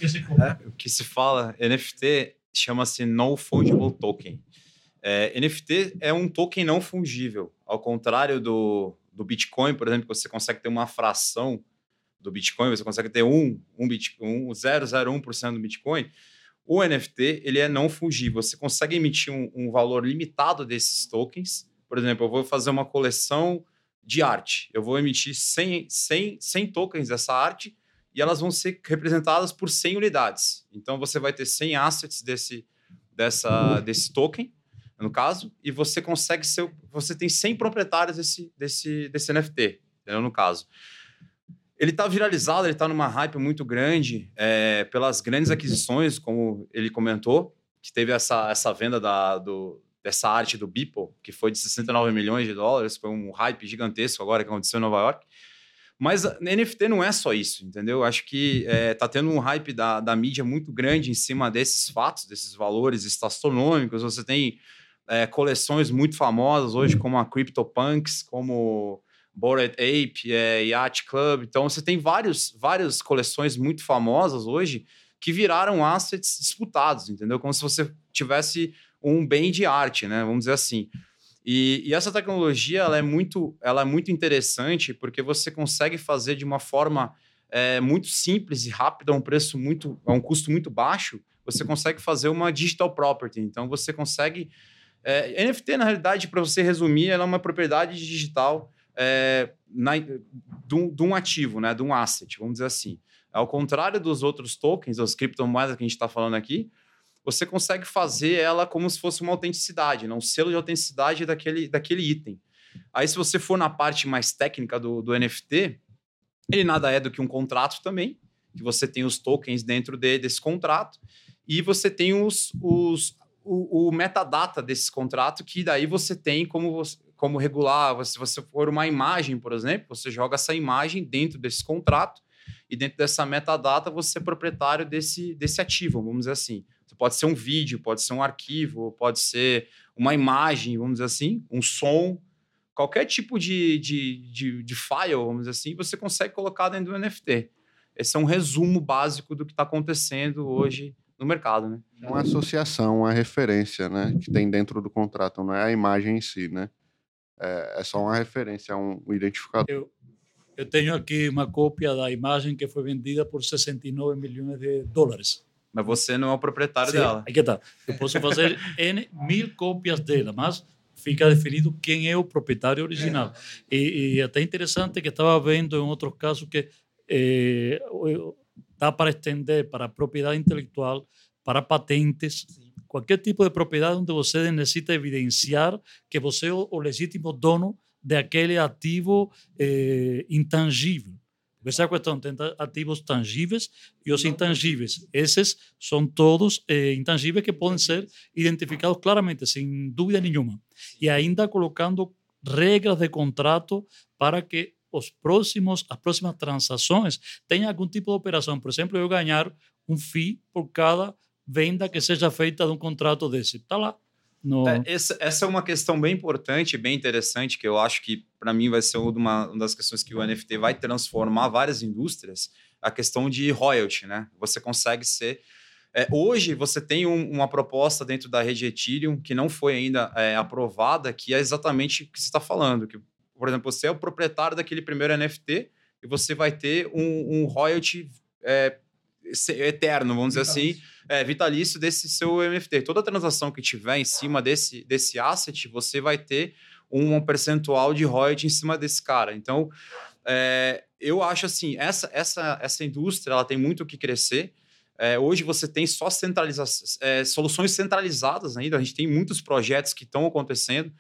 E: O que se fala, NFT chama-se Non Fungible Token. É, NFT é um token não fungível. Ao contrário do, do Bitcoin, por exemplo, que você consegue ter uma fração do Bitcoin, você consegue ter um, um, um 0,01% do Bitcoin. O NFT ele é não fungível. Você consegue emitir um, um valor limitado desses tokens. Por exemplo, eu vou fazer uma coleção de arte. Eu vou emitir 100, 100, 100 tokens dessa arte e elas vão ser representadas por 100 unidades. Então você vai ter 100 assets desse, dessa, desse token, no caso, e você consegue ser. Você tem 100 proprietários desse, desse, desse NFT. No caso. Ele está viralizado, ele está numa hype muito grande é, pelas grandes aquisições, como ele comentou, que teve essa, essa venda da, do, dessa arte do Beeple, que foi de 69 milhões de dólares, foi um hype gigantesco agora que aconteceu em Nova York. Mas NFT não é só isso, entendeu? Acho que é, tá tendo um hype da, da mídia muito grande em cima desses fatos, desses valores astronômicos. Você tem é, coleções muito famosas hoje, como a CryptoPunks, como Bored Ape, é, Yacht Club. Então, você tem vários, várias coleções muito famosas hoje que viraram assets disputados, entendeu? Como se você tivesse um bem de arte, né? Vamos dizer assim. E, e, essa tecnologia ela é, muito, ela é muito interessante porque você consegue fazer de uma forma é, muito simples e rápida, a um preço muito, a um custo muito baixo, você consegue fazer uma digital property. Então você consegue. É, NFT, na realidade, para você resumir, ela é uma propriedade digital é, na, de, um, de, um, ativo, né, de um asset, vamos dizer assim. Ao contrário dos outros tokens, das criptomoedas que a gente está falando aqui, você consegue fazer ela como se fosse uma autenticidade, né? um selo de autenticidade daquele, daquele item. Aí, se você for na parte mais técnica do, do NFT, ele nada é do que um contrato também, que você tem os tokens dentro de, desse contrato, e você tem os, os, o, o, metadata desse contrato, que daí você tem como, você, como regular. Se você for uma imagem, por exemplo, você joga essa imagem dentro desse contrato, e dentro dessa metadata você é proprietário desse, desse ativo, vamos dizer assim. Pode ser um vídeo, pode ser um arquivo, pode ser uma imagem, vamos dizer assim, um som, qualquer tipo de, de, de, de file, vamos dizer assim, você consegue colocar dentro do NFT. Esse é um resumo básico do que está acontecendo hoje no mercado, né?
F: É uma associação, uma referência, né, que tem dentro do contrato, não é a imagem em si, né? É, é só uma referência, é um identificador.
B: Eu, eu tenho aqui uma cópia da imagem que foi vendida por 69 milhões de dólares.
E: Mas você não é o proprietário Sim, dela.
B: Aí que tá. Eu posso fazer N mil cópias dela, mas fica definido quem é o proprietário original. É. E, e até interessante que estava vendo em outros casos que eh, dá para estender para propriedade intelectual, para patentes, Sim. Qualquer tipo de propriedade onde você necessita evidenciar que você é o, legítimo dono de aquele ativo eh, intangível. Esa cuestión, tem ativos tangíveis e os intangíveis. Esses são todos eh, intangíveis que podem ser identificados claramente, sem dúvida nenhuma. E ainda colocando regras de contrato para que os próximos, as próximas transações tenham algum tipo de operação. Por exemplo, eu ganhar um FII por cada venda que seja feita de um contrato desse. Está lá.
E: No... É, essa, essa, é uma questão bem importante, bem interessante, que eu acho que, para mim, vai ser uma, uma das questões que o NFT vai transformar várias indústrias, a questão de royalty, né? Você consegue ser... É, hoje, você tem um, uma proposta dentro da rede Ethereum que não foi ainda é, aprovada, que é exatamente o que você está falando, que, por exemplo, você é o proprietário daquele primeiro NFT e você vai ter um, um royalty é, eterno, vamos dizer assim, é, vitalício desse seu NFT. Toda transação que tiver em cima desse, desse asset, você vai ter um percentual de royalty em cima desse cara. Então, é, eu acho assim, essa, essa, essa indústria ela tem muito o que crescer. É, hoje você tem só centraliza é, soluções centralizadas ainda. A gente tem muitos projetos que estão acontecendo.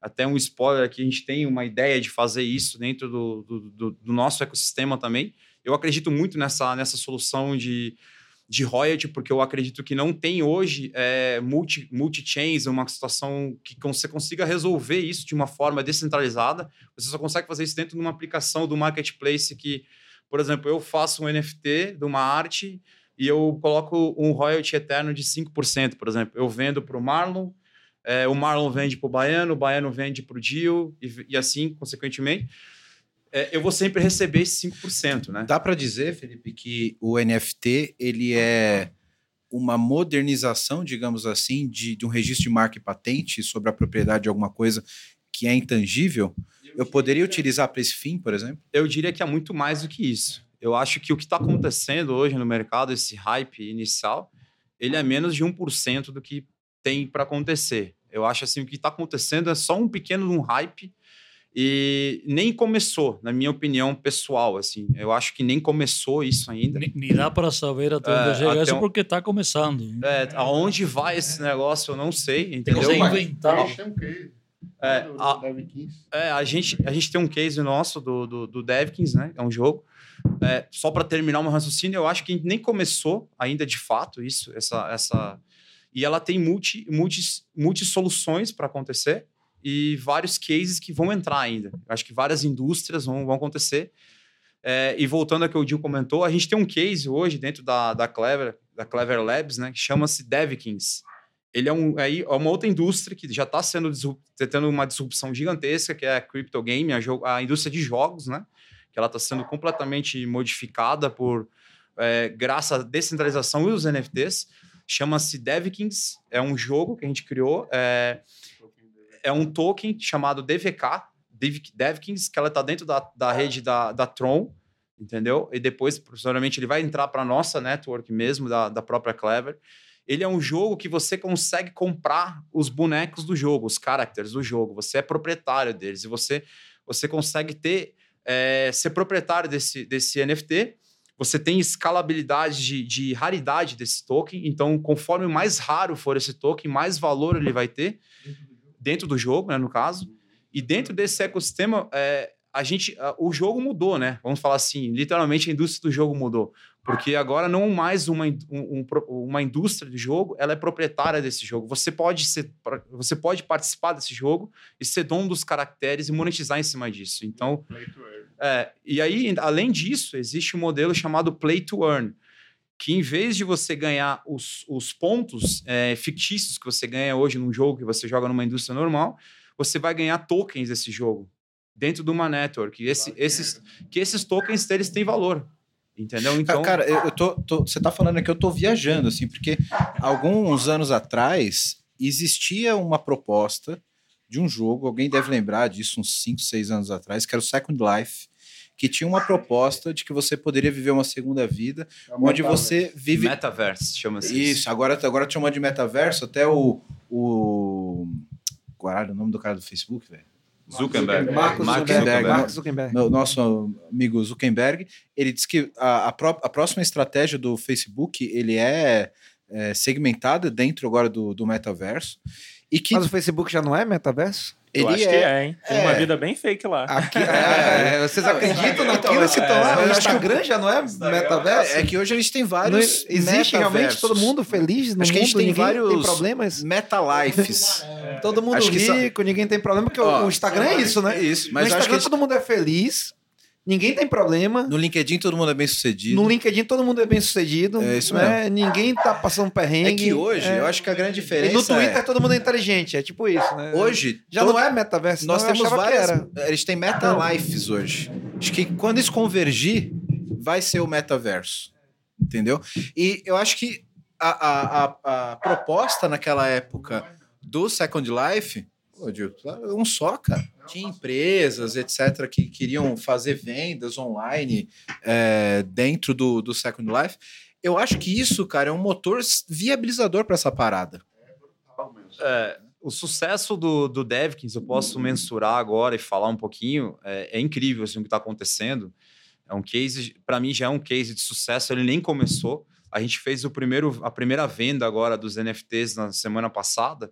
E: Até um spoiler aqui, a gente tem uma ideia de fazer isso dentro do, do, do, do nosso ecossistema também. Eu acredito muito nessa, nessa solução de, de royalty, porque eu acredito que não tem hoje é, multi, multi-chains, uma situação que você consiga resolver isso de uma forma descentralizada. Você só consegue fazer isso dentro de uma aplicação do marketplace que, por exemplo, eu faço um NFT de uma arte e eu coloco um royalty eterno de 5%, por exemplo. Eu vendo para o Marlon, é, o Marlon vende para o Baiano, o Baiano vende para o Dio e, e assim, consequentemente é, eu vou sempre receber esse 5%, né?
A: Dá para dizer, Felipe, que o NFT ele é uma modernização, digamos assim, de, de um registro de marca e patente sobre a propriedade de alguma coisa que é intangível? Eu poderia utilizar para esse fim, por exemplo?
E: Eu diria que é muito mais do que isso. Eu acho que o que está acontecendo hoje no mercado, esse hype inicial, ele é menos de 1% do que tem para acontecer. Eu acho assim, o que está acontecendo é só um pequeno um hype e nem começou, na minha opinião pessoal, assim. Eu acho que nem começou isso ainda.
B: Nem, dá para saber até onde é, chega isso um... porque está começando.
E: É, aonde vai esse negócio eu não sei, entendeu?
B: Tem que inventar.
E: É,
F: Do
E: a, é, a, gente, a gente tem um case nosso do, do, do Devkins, né? É um jogo. É, só para terminar o meu raciocínio, eu acho que nem começou ainda de fato isso, essa. essa... E ela tem multi, multi, multi soluções para acontecer e vários cases que vão entrar ainda. Acho que várias indústrias vão, vão acontecer. É, e voltando ao que o Dil comentou, a gente tem um case hoje dentro da, da Clever, da Clever Labs, né, que chama-se Devkins. Ele é, um, é é uma outra indústria que já está sendo disrup- tendo uma disrupção gigantesca, que é a crypto game, a, a indústria de jogos, né? Que ela está sendo completamente modificada por é, graças à descentralização e os NFTs. Chama-se Devkins, é um jogo que a gente criou. É, é um token chamado DVK, Dev- Devkins, que ela está dentro da, da rede da, da Tron, entendeu? E depois, posteriormente, ele vai entrar para a nossa network mesmo, da, da própria Clever. Ele é um jogo que você consegue comprar os bonecos do jogo, os characters do jogo. Você é proprietário deles e você, você consegue ter é, ser proprietário desse, desse NFT. Você tem escalabilidade de, de raridade desse token. Então, conforme mais raro for esse token, mais valor ele vai ter dentro do jogo, né, no caso. E dentro desse ecossistema, é, a gente, a- o jogo mudou, né? Vamos falar assim, literalmente a indústria do jogo mudou. Porque agora não mais uma, um- um uma indústria de jogo, ela é proprietária desse jogo. Você pode, ser, você pode participar desse jogo e ser dono dos caracteres e monetizar em cima disso. Então, é, e aí, além disso, existe um modelo chamado Play to Earn, que em vez de você ganhar os, os pontos é, fictícios que você ganha hoje num jogo que você joga numa indústria normal, você vai ganhar tokens desse jogo dentro de uma network. E esse, esses, que esses tokens eles têm valor. Entendeu? Então,
A: Cara, eu, eu tô, tô- Você tá falando aqui, eu tô viajando, assim, porque alguns anos atrás existia uma proposta de um jogo, alguém deve lembrar disso, uns 5, 6 anos atrás, que era o Second Life, que tinha uma proposta de que você poderia viver uma segunda vida, onde você vive.
E: Metaverse chama-se
A: Isso, agora, agora te chamando de metaverso, até o. o... Caralho, o nome do cara do Facebook, velho.
E: Zuckerberg.
C: Marcos Zuckerberg.
A: Zuckerberg.
C: Mark Zuckerberg.
A: No- nosso amigo Zuckerberg, ele disse que a, a, pró- a próxima estratégia do Facebook ele é, é, segmentada dentro agora do, do metaverso e que
C: Mas o Facebook já não é metaverso?
D: Eu
A: ele
D: acho que é, hein? Tem uma
A: é.
D: vida bem fake lá.
C: Aqui, é, vocês acreditam naquilo que estão lá?
A: eu
C: O
A: acho que-
C: Instagram já não é metaverso?
A: é, é que hoje eles têm
C: Não
A: vários
C: existe realmente
A: metaversos.
C: todo mundo feliz no
A: Acho que a
C: mundo,
A: gente tem vários
C: tem problemas.
A: Meta-lives.
C: Todo mundo
A: Acho só-
C: rico, ninguém tem problema, porque o-
A: Ó,
C: o Instagram é isso, né?
A: É isso,
C: no
A: mas acho
C: Instagram
A: que
C: todo mundo é feliz, ninguém tem problema.
A: no LinkedIn todo mundo é bem sucedido.
C: No LinkedIn todo mundo é bem sucedido.
A: É isso
C: né? Ninguém tá passando perrengue.
A: É que hoje,
C: é.
A: eu acho que a grande diferença
C: E no Twitter
A: é,
C: todo mundo é inteligente, é tipo isso, né?
A: hoje
C: já
A: todo-
C: não é metaverso,
A: Nós
C: não, eu
A: temos várias. Eles têm meta-lives hoje. Acho que quando isso convergir, vai ser o metaverso. Entendeu? E eu acho que a, a, a, a proposta naquela época do Second Life. Diego, um só, cara. Tinha empresas, etc., que queriam fazer vendas online é, dentro do, do Second Life. Eu acho que isso, cara, é um motor viabilizador para essa parada.
E: É, o sucesso do, do Devkins, eu posso mensurar agora e falar um pouquinho, é, é incrível assim, o que está acontecendo. É um case, para mim já é um case de sucesso, ele nem começou. A gente fez o primeiro, a primeira venda agora dos NFTs na semana passada.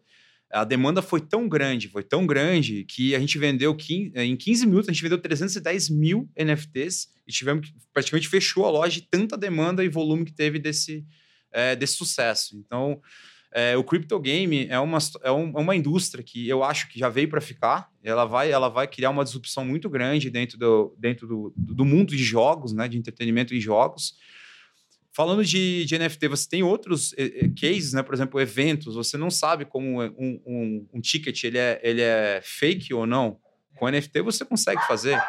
E: A demanda foi tão grande, foi tão grande, que a gente vendeu, 15, em 15 minutos, a gente vendeu 310 mil NFTs e tivemos praticamente fechou a loja de tanta demanda e volume que teve desse, é, desse sucesso. Então, é, o crypto game é uma, é, um- é uma indústria que eu acho que já veio para ficar. Ela vai, ela vai criar uma disrupção muito grande dentro do, dentro do, do mundo de jogos, né, de entretenimento e jogos. Falando de, de NFT, você tem outros eh, eh, cases, né? Por exemplo, eventos. Você não sabe como um, um, um ticket ele é, ele é fake ou não. Com NFT você consegue fazer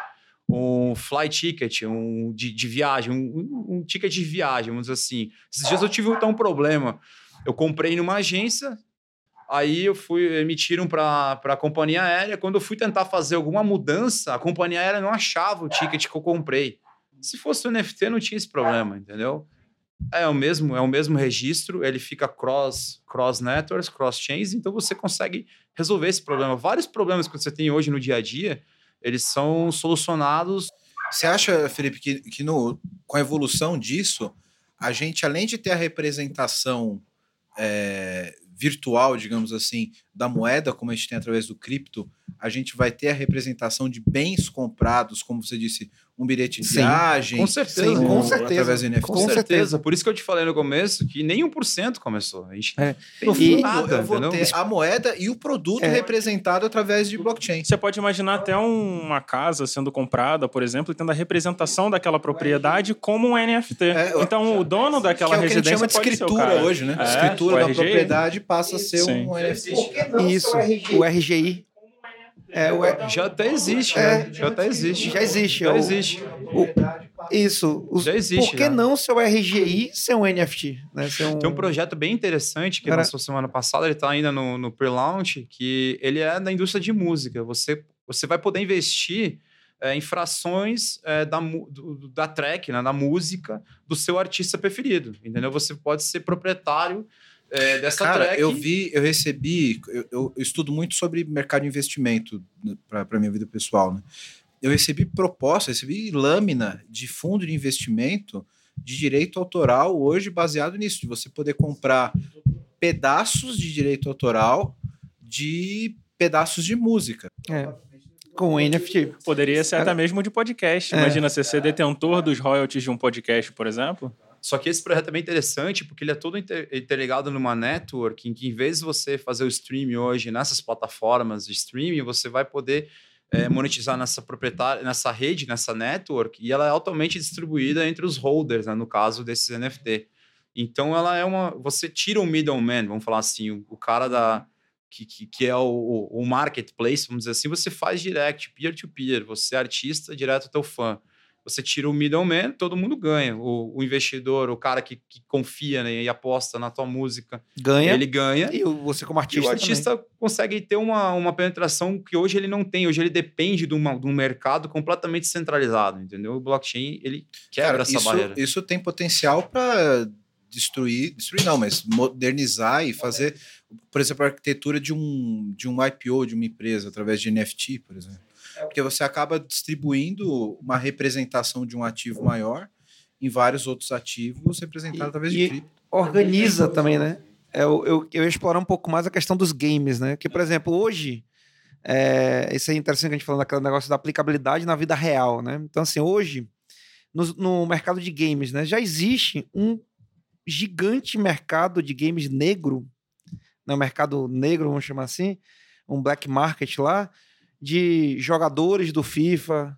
E: um fly ticket, um de, de viagem, um, um- ticket de viagem, vamos dizer assim. Esses dias eu tive um problema. Eu comprei numa agência, aí eu fui, emitiram para a companhia aérea. Quando eu fui tentar fazer alguma mudança, a companhia aérea não achava o ticket que eu comprei. Se fosse o NFT, não tinha esse problema, entendeu? É o mesmo, é o mesmo registro, ele fica cross cross networks, cross chains, então você consegue resolver esse problema. Vários problemas que você tem hoje no dia a dia, eles são solucionados.
A: Você acha, Felipe, que, que no, com a evolução disso, a gente, além de ter a representação é, virtual, digamos assim, da moeda, como a gente tem através do cripto, a gente vai ter a representação de bens comprados, como você disse, um bilhete de
C: Sim,
A: viagem.
E: com certeza.
A: sim,
C: Com
A: um-
C: certeza.
A: Através do NFT.
C: Com
E: Com certeza.
C: certeza.
E: Por isso que eu te falei no começo que nem 1% começou. A gente
C: É.
A: No
C: E-
E: nada,
A: eu vou
E: entendeu?
A: ter a moeda e o produto
C: É.
A: representado através de blockchain.
D: Você pode imaginar até um- uma casa sendo comprada, por exemplo, e tendo a representação daquela propriedade como um NFT.
A: É, eu-
D: então, o dono
A: Que
D: daquela
A: é o que a gente
D: residência
A: chama de escritura hoje, né?
D: É,
A: escritura da propriedade passa a ser
D: Sim.
A: um NFT.
C: Isso, o RGI. É, o,
E: Já até existe,
C: É.
E: né? Já até existe.
C: já existe.
E: Já
C: o-
E: existe.
C: Isso. Os,
E: Já existe,
C: Por que
E: já.
C: não seu RGI ser um NFT? Né? Ser um...
E: Tem um projeto bem interessante que
C: Cara-
E: lançou semana passada, ele está ainda no, no pre-launch, que ele é da indústria de música. Você, você vai poder investir é, em frações é, da, do- da track, né, da música do seu artista preferido. Entendeu? Você pode ser proprietário é, dessa
A: Cara,
E: track.
A: eu vi, eu recebi, eu, eu- eu estudo muito sobre mercado de investimento para minha vida pessoal, né? Eu recebi proposta, recebi lâmina de fundo de investimento de direito autoral hoje baseado nisso, de você poder comprar pedaços de direito autoral de pedaços de música.
C: É. Com NFT.
D: Poderia ser até mesmo de podcast.
C: É.
D: Imagina você ser detentor dos royalties de um podcast, por exemplo.
E: Só que esse projeto é bem interessante porque ele é todo inter- interligado numa network em que, em vez de você fazer o streaming hoje nessas plataformas de streaming, você vai poder eh, monetizar nessa proprietária, nessa rede, nessa network, e ela é altamente distribuída entre os holders, né, no caso desses NFT. Então ela é uma. Você tira o middleman, vamos falar assim, o, o cara da. Que, que, que é o, o- marketplace, vamos dizer assim, você faz direct, peer-to-peer, você é artista direto ao teu fã. Você tira o middleman, todo mundo ganha. O, o investidor, o cara que, que confia né, e aposta na tua música,
C: Ganha.
E: ele ganha.
C: E você como
E: E
C: artista
E: o artista consegue ter uma, uma penetração que hoje ele não tem. Hoje ele depende de, uma, de um mercado completamente centralizado, entendeu? O blockchain, ele quebra
A: Cara,
E: essa
A: isso,
E: barreira.
A: isso tem potencial para destruir, destruir não, mas modernizar e fazer, por exemplo, a arquitetura de um, de um IPO de uma empresa através de NFT, por exemplo. Porque você acaba distribuindo uma representação de um ativo maior em vários outros ativos representados através
C: e-
A: de cripto.
C: organiza também, né? Eu, eu, eu ia explorar um pouco mais a questão dos games, né? Que, por exemplo, hoje, é, isso é interessante que a gente falando daquele negócio da aplicabilidade na vida real, né? Então, assim, hoje, no, no mercado de games, né? Já existe um gigante mercado de games negro, né? O mercado negro, vamos chamar assim, um black market lá, de jogadores do FIFA,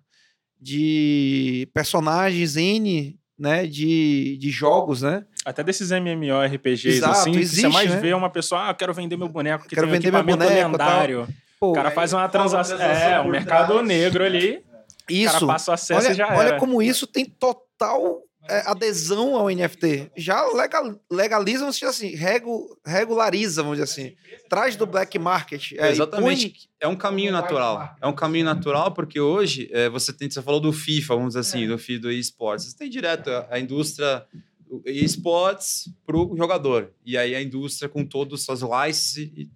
C: de personagens N, né? De, de jogos, né?
D: Até desses MMORPGs,
C: Exato,
D: assim,
C: existe,
D: você mais
C: né?
D: vê uma pessoa, ah, eu quero vender meu boneco, que
C: Quero
D: tem um
C: vender meu boneco,
D: lendário.
C: Pô,
D: O cara faz uma transação. É, o mercado negro ali. O
C: isso.
D: cara passa o acesso
C: olha,
D: e já
C: olha
D: era.
C: como isso tem total é, adesão ao NFT. Já legal, legaliza, vamos dizer assim, regu, regulariza, vamos dizer assim. Traz do black market. é,
E: Exatamente.
C: põe-
E: É um caminho natural. É um caminho natural porque hoje é, você tem, você falou do FIFA, vamos dizer assim, do FIFA do esportes. Você tem direto a, a indústria esportes para o jogador. E aí a indústria com todas as suas licenses e,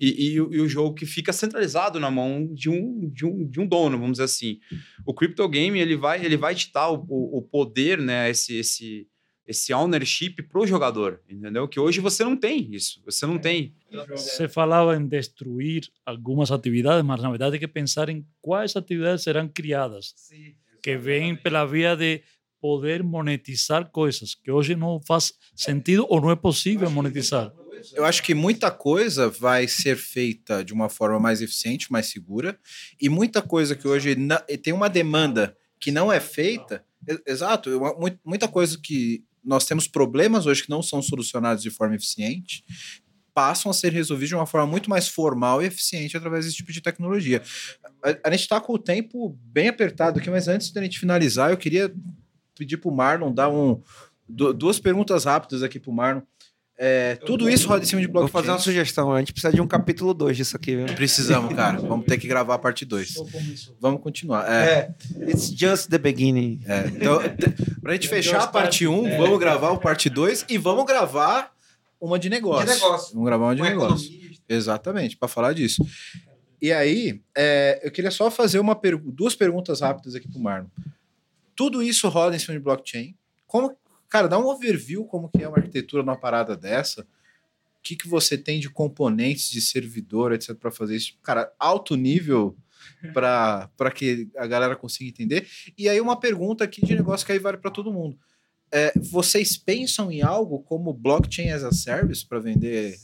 E: e, e o, e o jogo que fica centralizado na mão de um, de um, de um dono, vamos dizer assim. O crypto game ele vai, ele vai te dar o, o, o poder, né, esse, esse, esse ownership para o jogador, entendeu? Que hoje você não tem isso. Você não tem.
B: Se falava em destruir algumas atividades, mas na verdade tem que pensar em quais atividades serão criadas, que vêm pela via de poder monetizar coisas que hoje não faz sentido ou não é possível monetizar.
A: Eu acho que muita coisa vai ser feita de uma forma mais eficiente, mais segura, e muita coisa que hoje na- tem uma demanda que não é feita. Exato, muita coisa que nós temos problemas hoje que não são solucionados de forma eficiente passam a ser resolvidos de uma forma muito mais formal e eficiente através desse tipo de tecnologia. A, a gente está com o tempo bem apertado aqui, mas antes da gente finalizar, eu queria pedir para o Marlon dar um, du- duas perguntas rápidas aqui para o Marlon. É, tudo isso roda em cima de
C: Vou
A: blockchain.
C: fazer uma sugestão. A gente precisa de um capítulo 2 disso aqui, viu?
A: Precisamos, cara. Vamos ter que gravar a parte 2. Vamos continuar. É,
C: It's just the beginning.
A: é. Então, pra gente fechar a parte 1, um, vamos gravar o parte 2 e vamos gravar uma de negócio.
C: De negócio.
A: Vamos gravar uma de
C: Com
A: negócio.
C: economia.
A: Exatamente, para falar disso. E aí, é, eu queria só fazer uma pergu- duas perguntas rápidas aqui pro Marlon. Tudo isso roda em cima de blockchain. Como, cara, dá um overview como que é uma arquitetura numa parada dessa. que, que você tem de componentes de servidor, etc, para fazer isso? Cara, alto nível para que a galera consiga entender. E aí uma pergunta aqui de negócio que aí vale para todo mundo. É, vocês pensam em algo como blockchain as a service para vender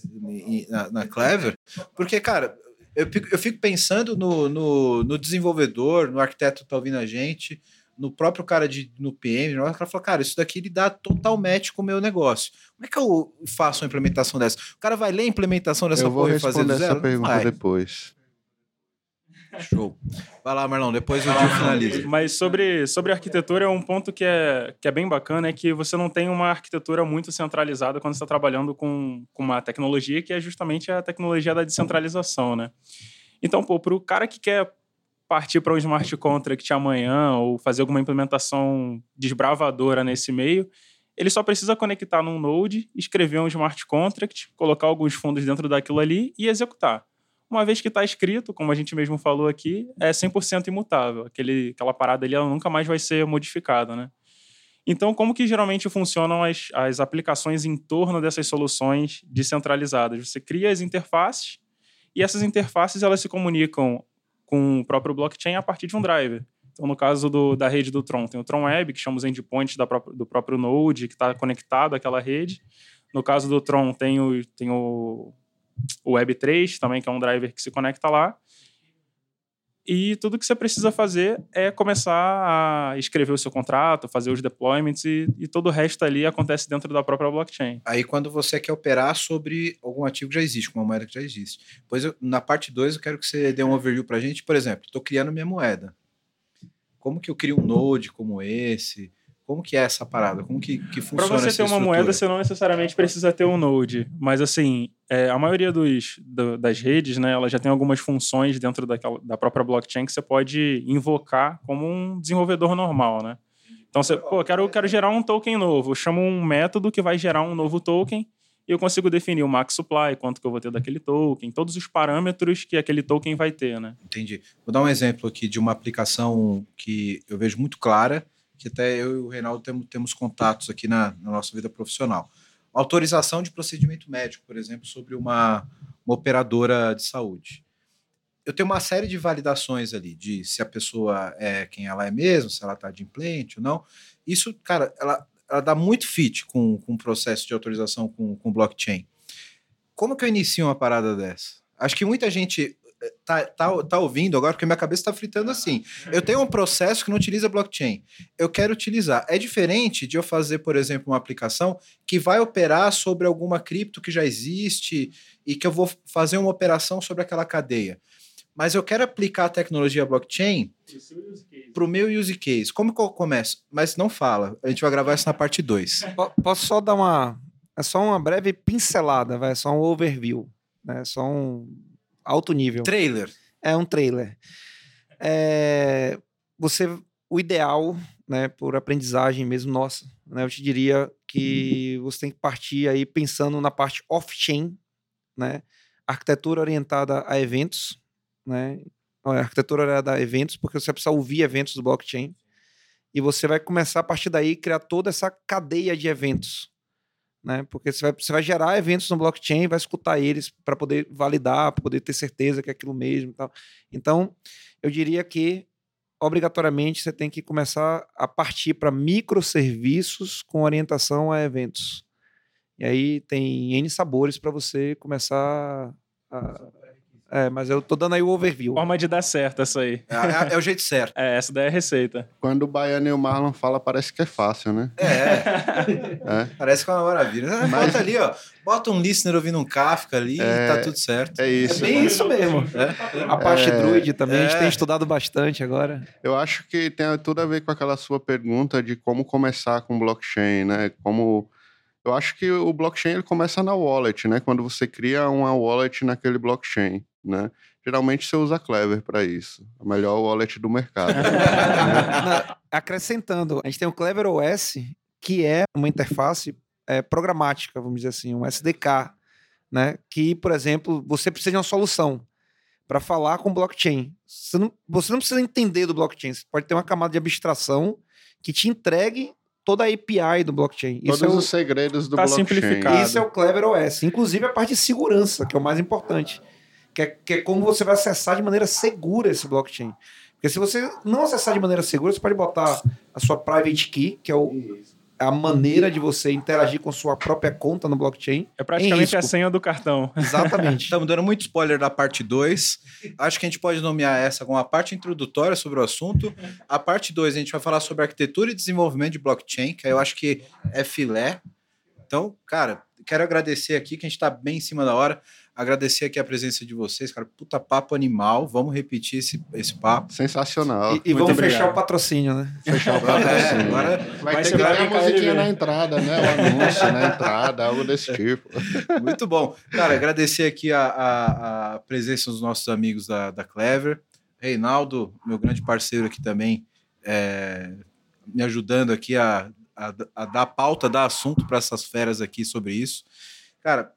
A: na, na, Clever? Porque, cara, eu fico, eu fico pensando no, no, no, desenvolvedor, no arquiteto que tá ouvindo a gente, no próprio cara de, no PM, o cara fala, cara, isso daqui ele dá total match com o meu negócio. Como é que eu faço uma implementação dessa? O cara vai ler a implementação dessa
F: eu vou porra e fazer essa zero? pergunta vai. depois.
A: Show. Vai lá, Marlon, depois o dia finaliza.
D: Mas sobre, sobre arquitetura, um ponto que é, que é bem bacana é que você não tem uma arquitetura muito centralizada quando você está trabalhando com, com uma tecnologia que é justamente a tecnologia da descentralização, né? Então, pô, para o cara que quer partir para um smart contract amanhã ou fazer alguma implementação desbravadora nesse meio, ele só precisa conectar num node, escrever um smart contract, colocar alguns fundos dentro daquilo ali e executar uma vez que está escrito, como a gente mesmo falou aqui, é 100% imutável. Aquele, aquela parada ali ela nunca mais vai ser modificada, né? Então, como que geralmente funcionam as, as aplicações em torno dessas soluções descentralizadas? Você cria as interfaces e essas interfaces elas se comunicam com o próprio blockchain a partir de um driver. Então, no caso do, da rede do Tron, tem o Tron Web, que chama os endpoints da do próprio Node, que está conectado àquela rede. No caso do Tron, tem o, tem o o Web3 também, que é um driver que se conecta lá. E tudo que você precisa fazer é começar a escrever o seu contrato, fazer os deployments e, e, todo o resto ali acontece dentro da própria blockchain.
A: Aí quando você quer operar sobre algum ativo que já existe, uma moeda que já existe. Pois eu, na parte 2 eu quero que você dê um overview para a gente. Por exemplo, estou criando minha moeda. Como que eu crio um node como esse? Como que é essa parada? Como que, que funciona
D: Para você ter uma
A: estrutura?
D: moeda, você não necessariamente precisa ter um node. Mas, assim, é, a maioria dos, do, das redes, né, ela já tem algumas funções dentro daquela, da própria blockchain que você pode invocar como um desenvolvedor normal, né? Então, você, pô, quero, quero gerar um token novo. Eu chamo um método que vai gerar um novo token e eu consigo definir o max supply, quanto que eu vou ter daquele token, todos os parâmetros que aquele token vai ter, né?
A: Entendi. Vou dar um exemplo aqui de uma aplicação que eu vejo muito clara, que até eu e o Reinaldo temos, temos contatos aqui na, na nossa vida profissional. Autorização de procedimento médico, por exemplo, sobre uma, uma operadora de saúde. Eu tenho uma série de validações ali, de se a pessoa é quem ela é mesmo, se ela está de implante ou não. Isso, cara, ela, ela dá muito fit com, com o processo de autorização com, com blockchain. Como que eu inicio uma parada dessa? Acho que muita gente tá, tá, tá ouvindo agora, porque minha cabeça está fritando assim. Eu tenho um processo que não utiliza blockchain. Eu quero utilizar. É diferente de eu fazer, por exemplo, uma aplicação que vai operar sobre alguma cripto que já existe e que eu vou fazer uma operação sobre aquela cadeia. Mas eu quero aplicar a tecnologia blockchain para o meu use case. Como que eu começo? Mas não fala. A gente vai gravar isso na parte 2.
C: Posso só dar uma. É só uma breve pincelada, vai, só um overview. Né? Só um alto nível.
A: Trailer.
C: É um trailer. É, você, o ideal, né, por aprendizagem mesmo nossa, né, eu te diria que você tem que partir aí pensando na parte off-chain, né, arquitetura orientada a eventos, né, arquitetura orientada a eventos, porque você precisa ouvir eventos do blockchain, e você vai começar a partir daí criar toda essa cadeia de eventos, né? Porque você vai, você vai gerar eventos no blockchain, vai escutar eles para poder validar, para poder ter certeza que é aquilo mesmo, tal. Então, eu diria que obrigatoriamente você tem que começar a partir para microserviços com orientação a eventos. E aí tem N sabores para você começar a, é, mas eu tô dando aí o overview.
D: Forma de dar certo essa aí.
A: É, é, é o jeito certo.
D: É, essa daí é a receita.
F: Quando o Baiano e o Marlon falam, parece que é fácil, né?
A: É. é. Parece que é uma maravilha. Mas... Bota ali, ó. Bota um listener ouvindo um Kafka ali é, e tá tudo certo.
F: É isso.
C: É bem isso mesmo. É. A parte Druid também, a gente tem estudado bastante agora.
F: Eu acho que tem tudo a ver com aquela sua pergunta de como começar com blockchain, né? Como eu acho que o blockchain ele começa na wallet, né? Quando você cria uma wallet naquele blockchain, né? Geralmente você usa Clever para isso. A melhor wallet do mercado.
C: né? Acrescentando, a gente tem o Clever OS, que é uma interface é, programática, vamos dizer assim, um SDK, né? Que, por exemplo, você precisa de uma solução para falar com blockchain. Você não, você não precisa entender do blockchain. Você pode ter uma camada de abstração que te entregue toda a API do blockchain.
F: Todos
C: Isso é, o,
F: os segredos do
D: Tá
F: blockchain.
D: simplificado.
C: isso é o Clever OS. Inclusive a parte de segurança, que é o mais importante. Que é, que é como você vai acessar de maneira segura esse blockchain. Porque se você não acessar de maneira segura, você pode botar a sua private key, que é o, a maneira de você interagir com sua própria conta no blockchain.
D: É praticamente a senha do cartão.
C: Exatamente.
A: Estamos dando muito spoiler da parte 2. Acho que a gente pode nomear essa como a parte introdutória sobre o assunto. A parte 2 a gente vai falar sobre arquitetura e desenvolvimento de blockchain, que aí eu acho que é filé. Então, cara, quero agradecer aqui, que a gente está bem em cima da hora. Agradecer aqui a presença de vocês, cara. Puta papo animal. Vamos repetir esse, esse papo.
F: Sensacional.
C: E, e vamos
D: obrigado.
C: fechar o patrocínio, né?
F: Fechar o
A: É,
F: patrocínio.
A: agora
F: Vai,
D: Vai
F: ter que
D: pra
F: ter a
D: brincar
F: musiquinha na entrada, né? O anúncio na entrada, algo desse tipo.
A: Muito bom. Cara, agradecer aqui a, a- a presença dos nossos amigos da, da Clever. Reinaldo, meu grande parceiro aqui também, é, me ajudando aqui a, a, a dar pauta, dar assunto para essas feras aqui sobre isso. Cara,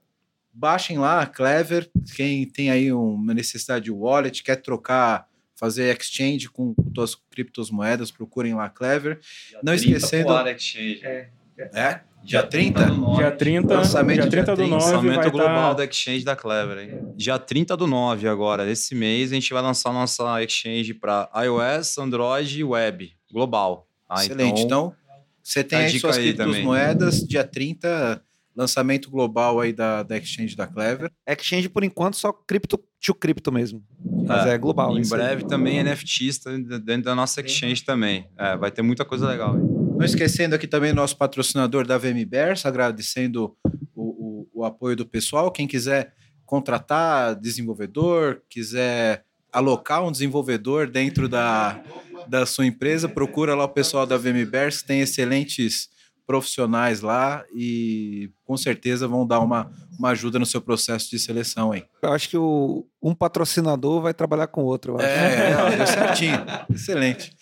A: baixem lá a Clever. Quem tem aí uma necessidade de wallet, quer trocar, fazer exchange com, suas criptomoedas, procurem lá a Clever. Não esquecendo-
E: Polar Exchange.
A: É? Dia 30?
E: do nove.
D: Dia 30,
A: Lançamento
D: dia
A: dia
D: 30 do
A: 30,
D: 9 vai
E: Lançamento global
D: estar...
E: da Exchange da Clever, hein? Dia 30 do 9 agora. Esse mês a gente vai lançar nossa Exchange para iOS, Android e Web. Global. Ah,
A: Excelente. Então, você tem
E: a
A: aí
E: dica
A: suas
E: aí
A: criptomoedas, dia 30, lançamento global aí da, da exchange da Clever.
C: Exchange, por enquanto, só cripto to cripto mesmo. Mas é, global.
E: Em
C: isso aí.
E: breve também NFTs dentro da nossa Exchange também. É, vai ter muita coisa legal. hein?
A: Não esquecendo aqui também nosso patrocinador da VMBers, agradecendo o, o- o apoio do pessoal. Quem quiser contratar desenvolvedor, quiser alocar um desenvolvedor dentro da, da sua empresa, procura lá o pessoal da VMBers, que tem excelentes profissionais lá e com certeza vão dar uma, uma ajuda no seu processo de seleção aí.
C: Eu acho que o, um patrocinador vai trabalhar com o outro. eu acho.
A: É, deu certinho. Excelente.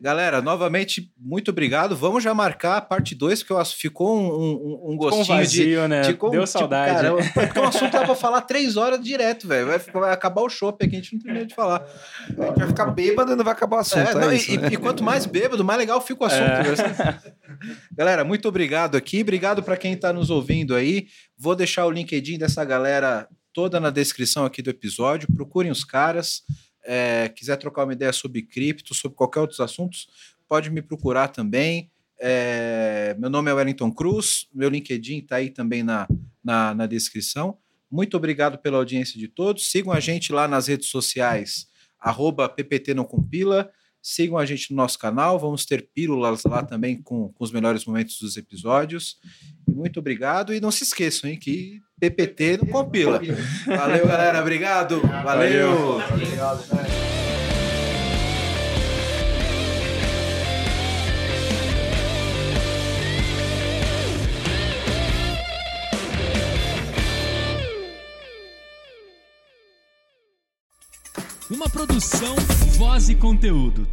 A: Galera, novamente, muito obrigado. Vamos já marcar a parte 2, porque eu ficou um, um, um
D: Com
A: gostinho
D: vazio,
A: de.
D: né?
A: ficou um
D: Deu
A: tipo,
D: saudade.
A: caramba, porque o assunto dá pra falar três horas direto, velho. Vai, vai acabar o show aqui, a gente não termina de falar.
C: A gente vai ficar bêbado e não vai acabar o assunto.
A: É,
C: É,
A: não, e-
C: isso,
A: e,
C: né?
A: e quanto mais bêbado, mais legal fica o assunto.
D: É.
A: Galera, muito obrigado aqui. Obrigado para quem está nos ouvindo aí. Vou deixar o LinkedIn dessa galera toda na descrição aqui do episódio. Procurem os caras. É, quiser trocar uma ideia sobre cripto, sobre qualquer outros assuntos, pode me procurar também. É, meu nome é Wellington Cruz, meu LinkedIn está aí também na, na, na descrição. Muito obrigado pela audiência de todos. Sigam a gente lá nas redes sociais, arroba PPT não compila. Sigam a gente no nosso canal, vamos ter pílulas lá também com, com os melhores momentos dos episódios. E muito obrigado. E não se esqueçam, hein, que PPT não compila. Valeu, galera. Obrigado. Valeu.
G: Uma produção, voz e conteúdo.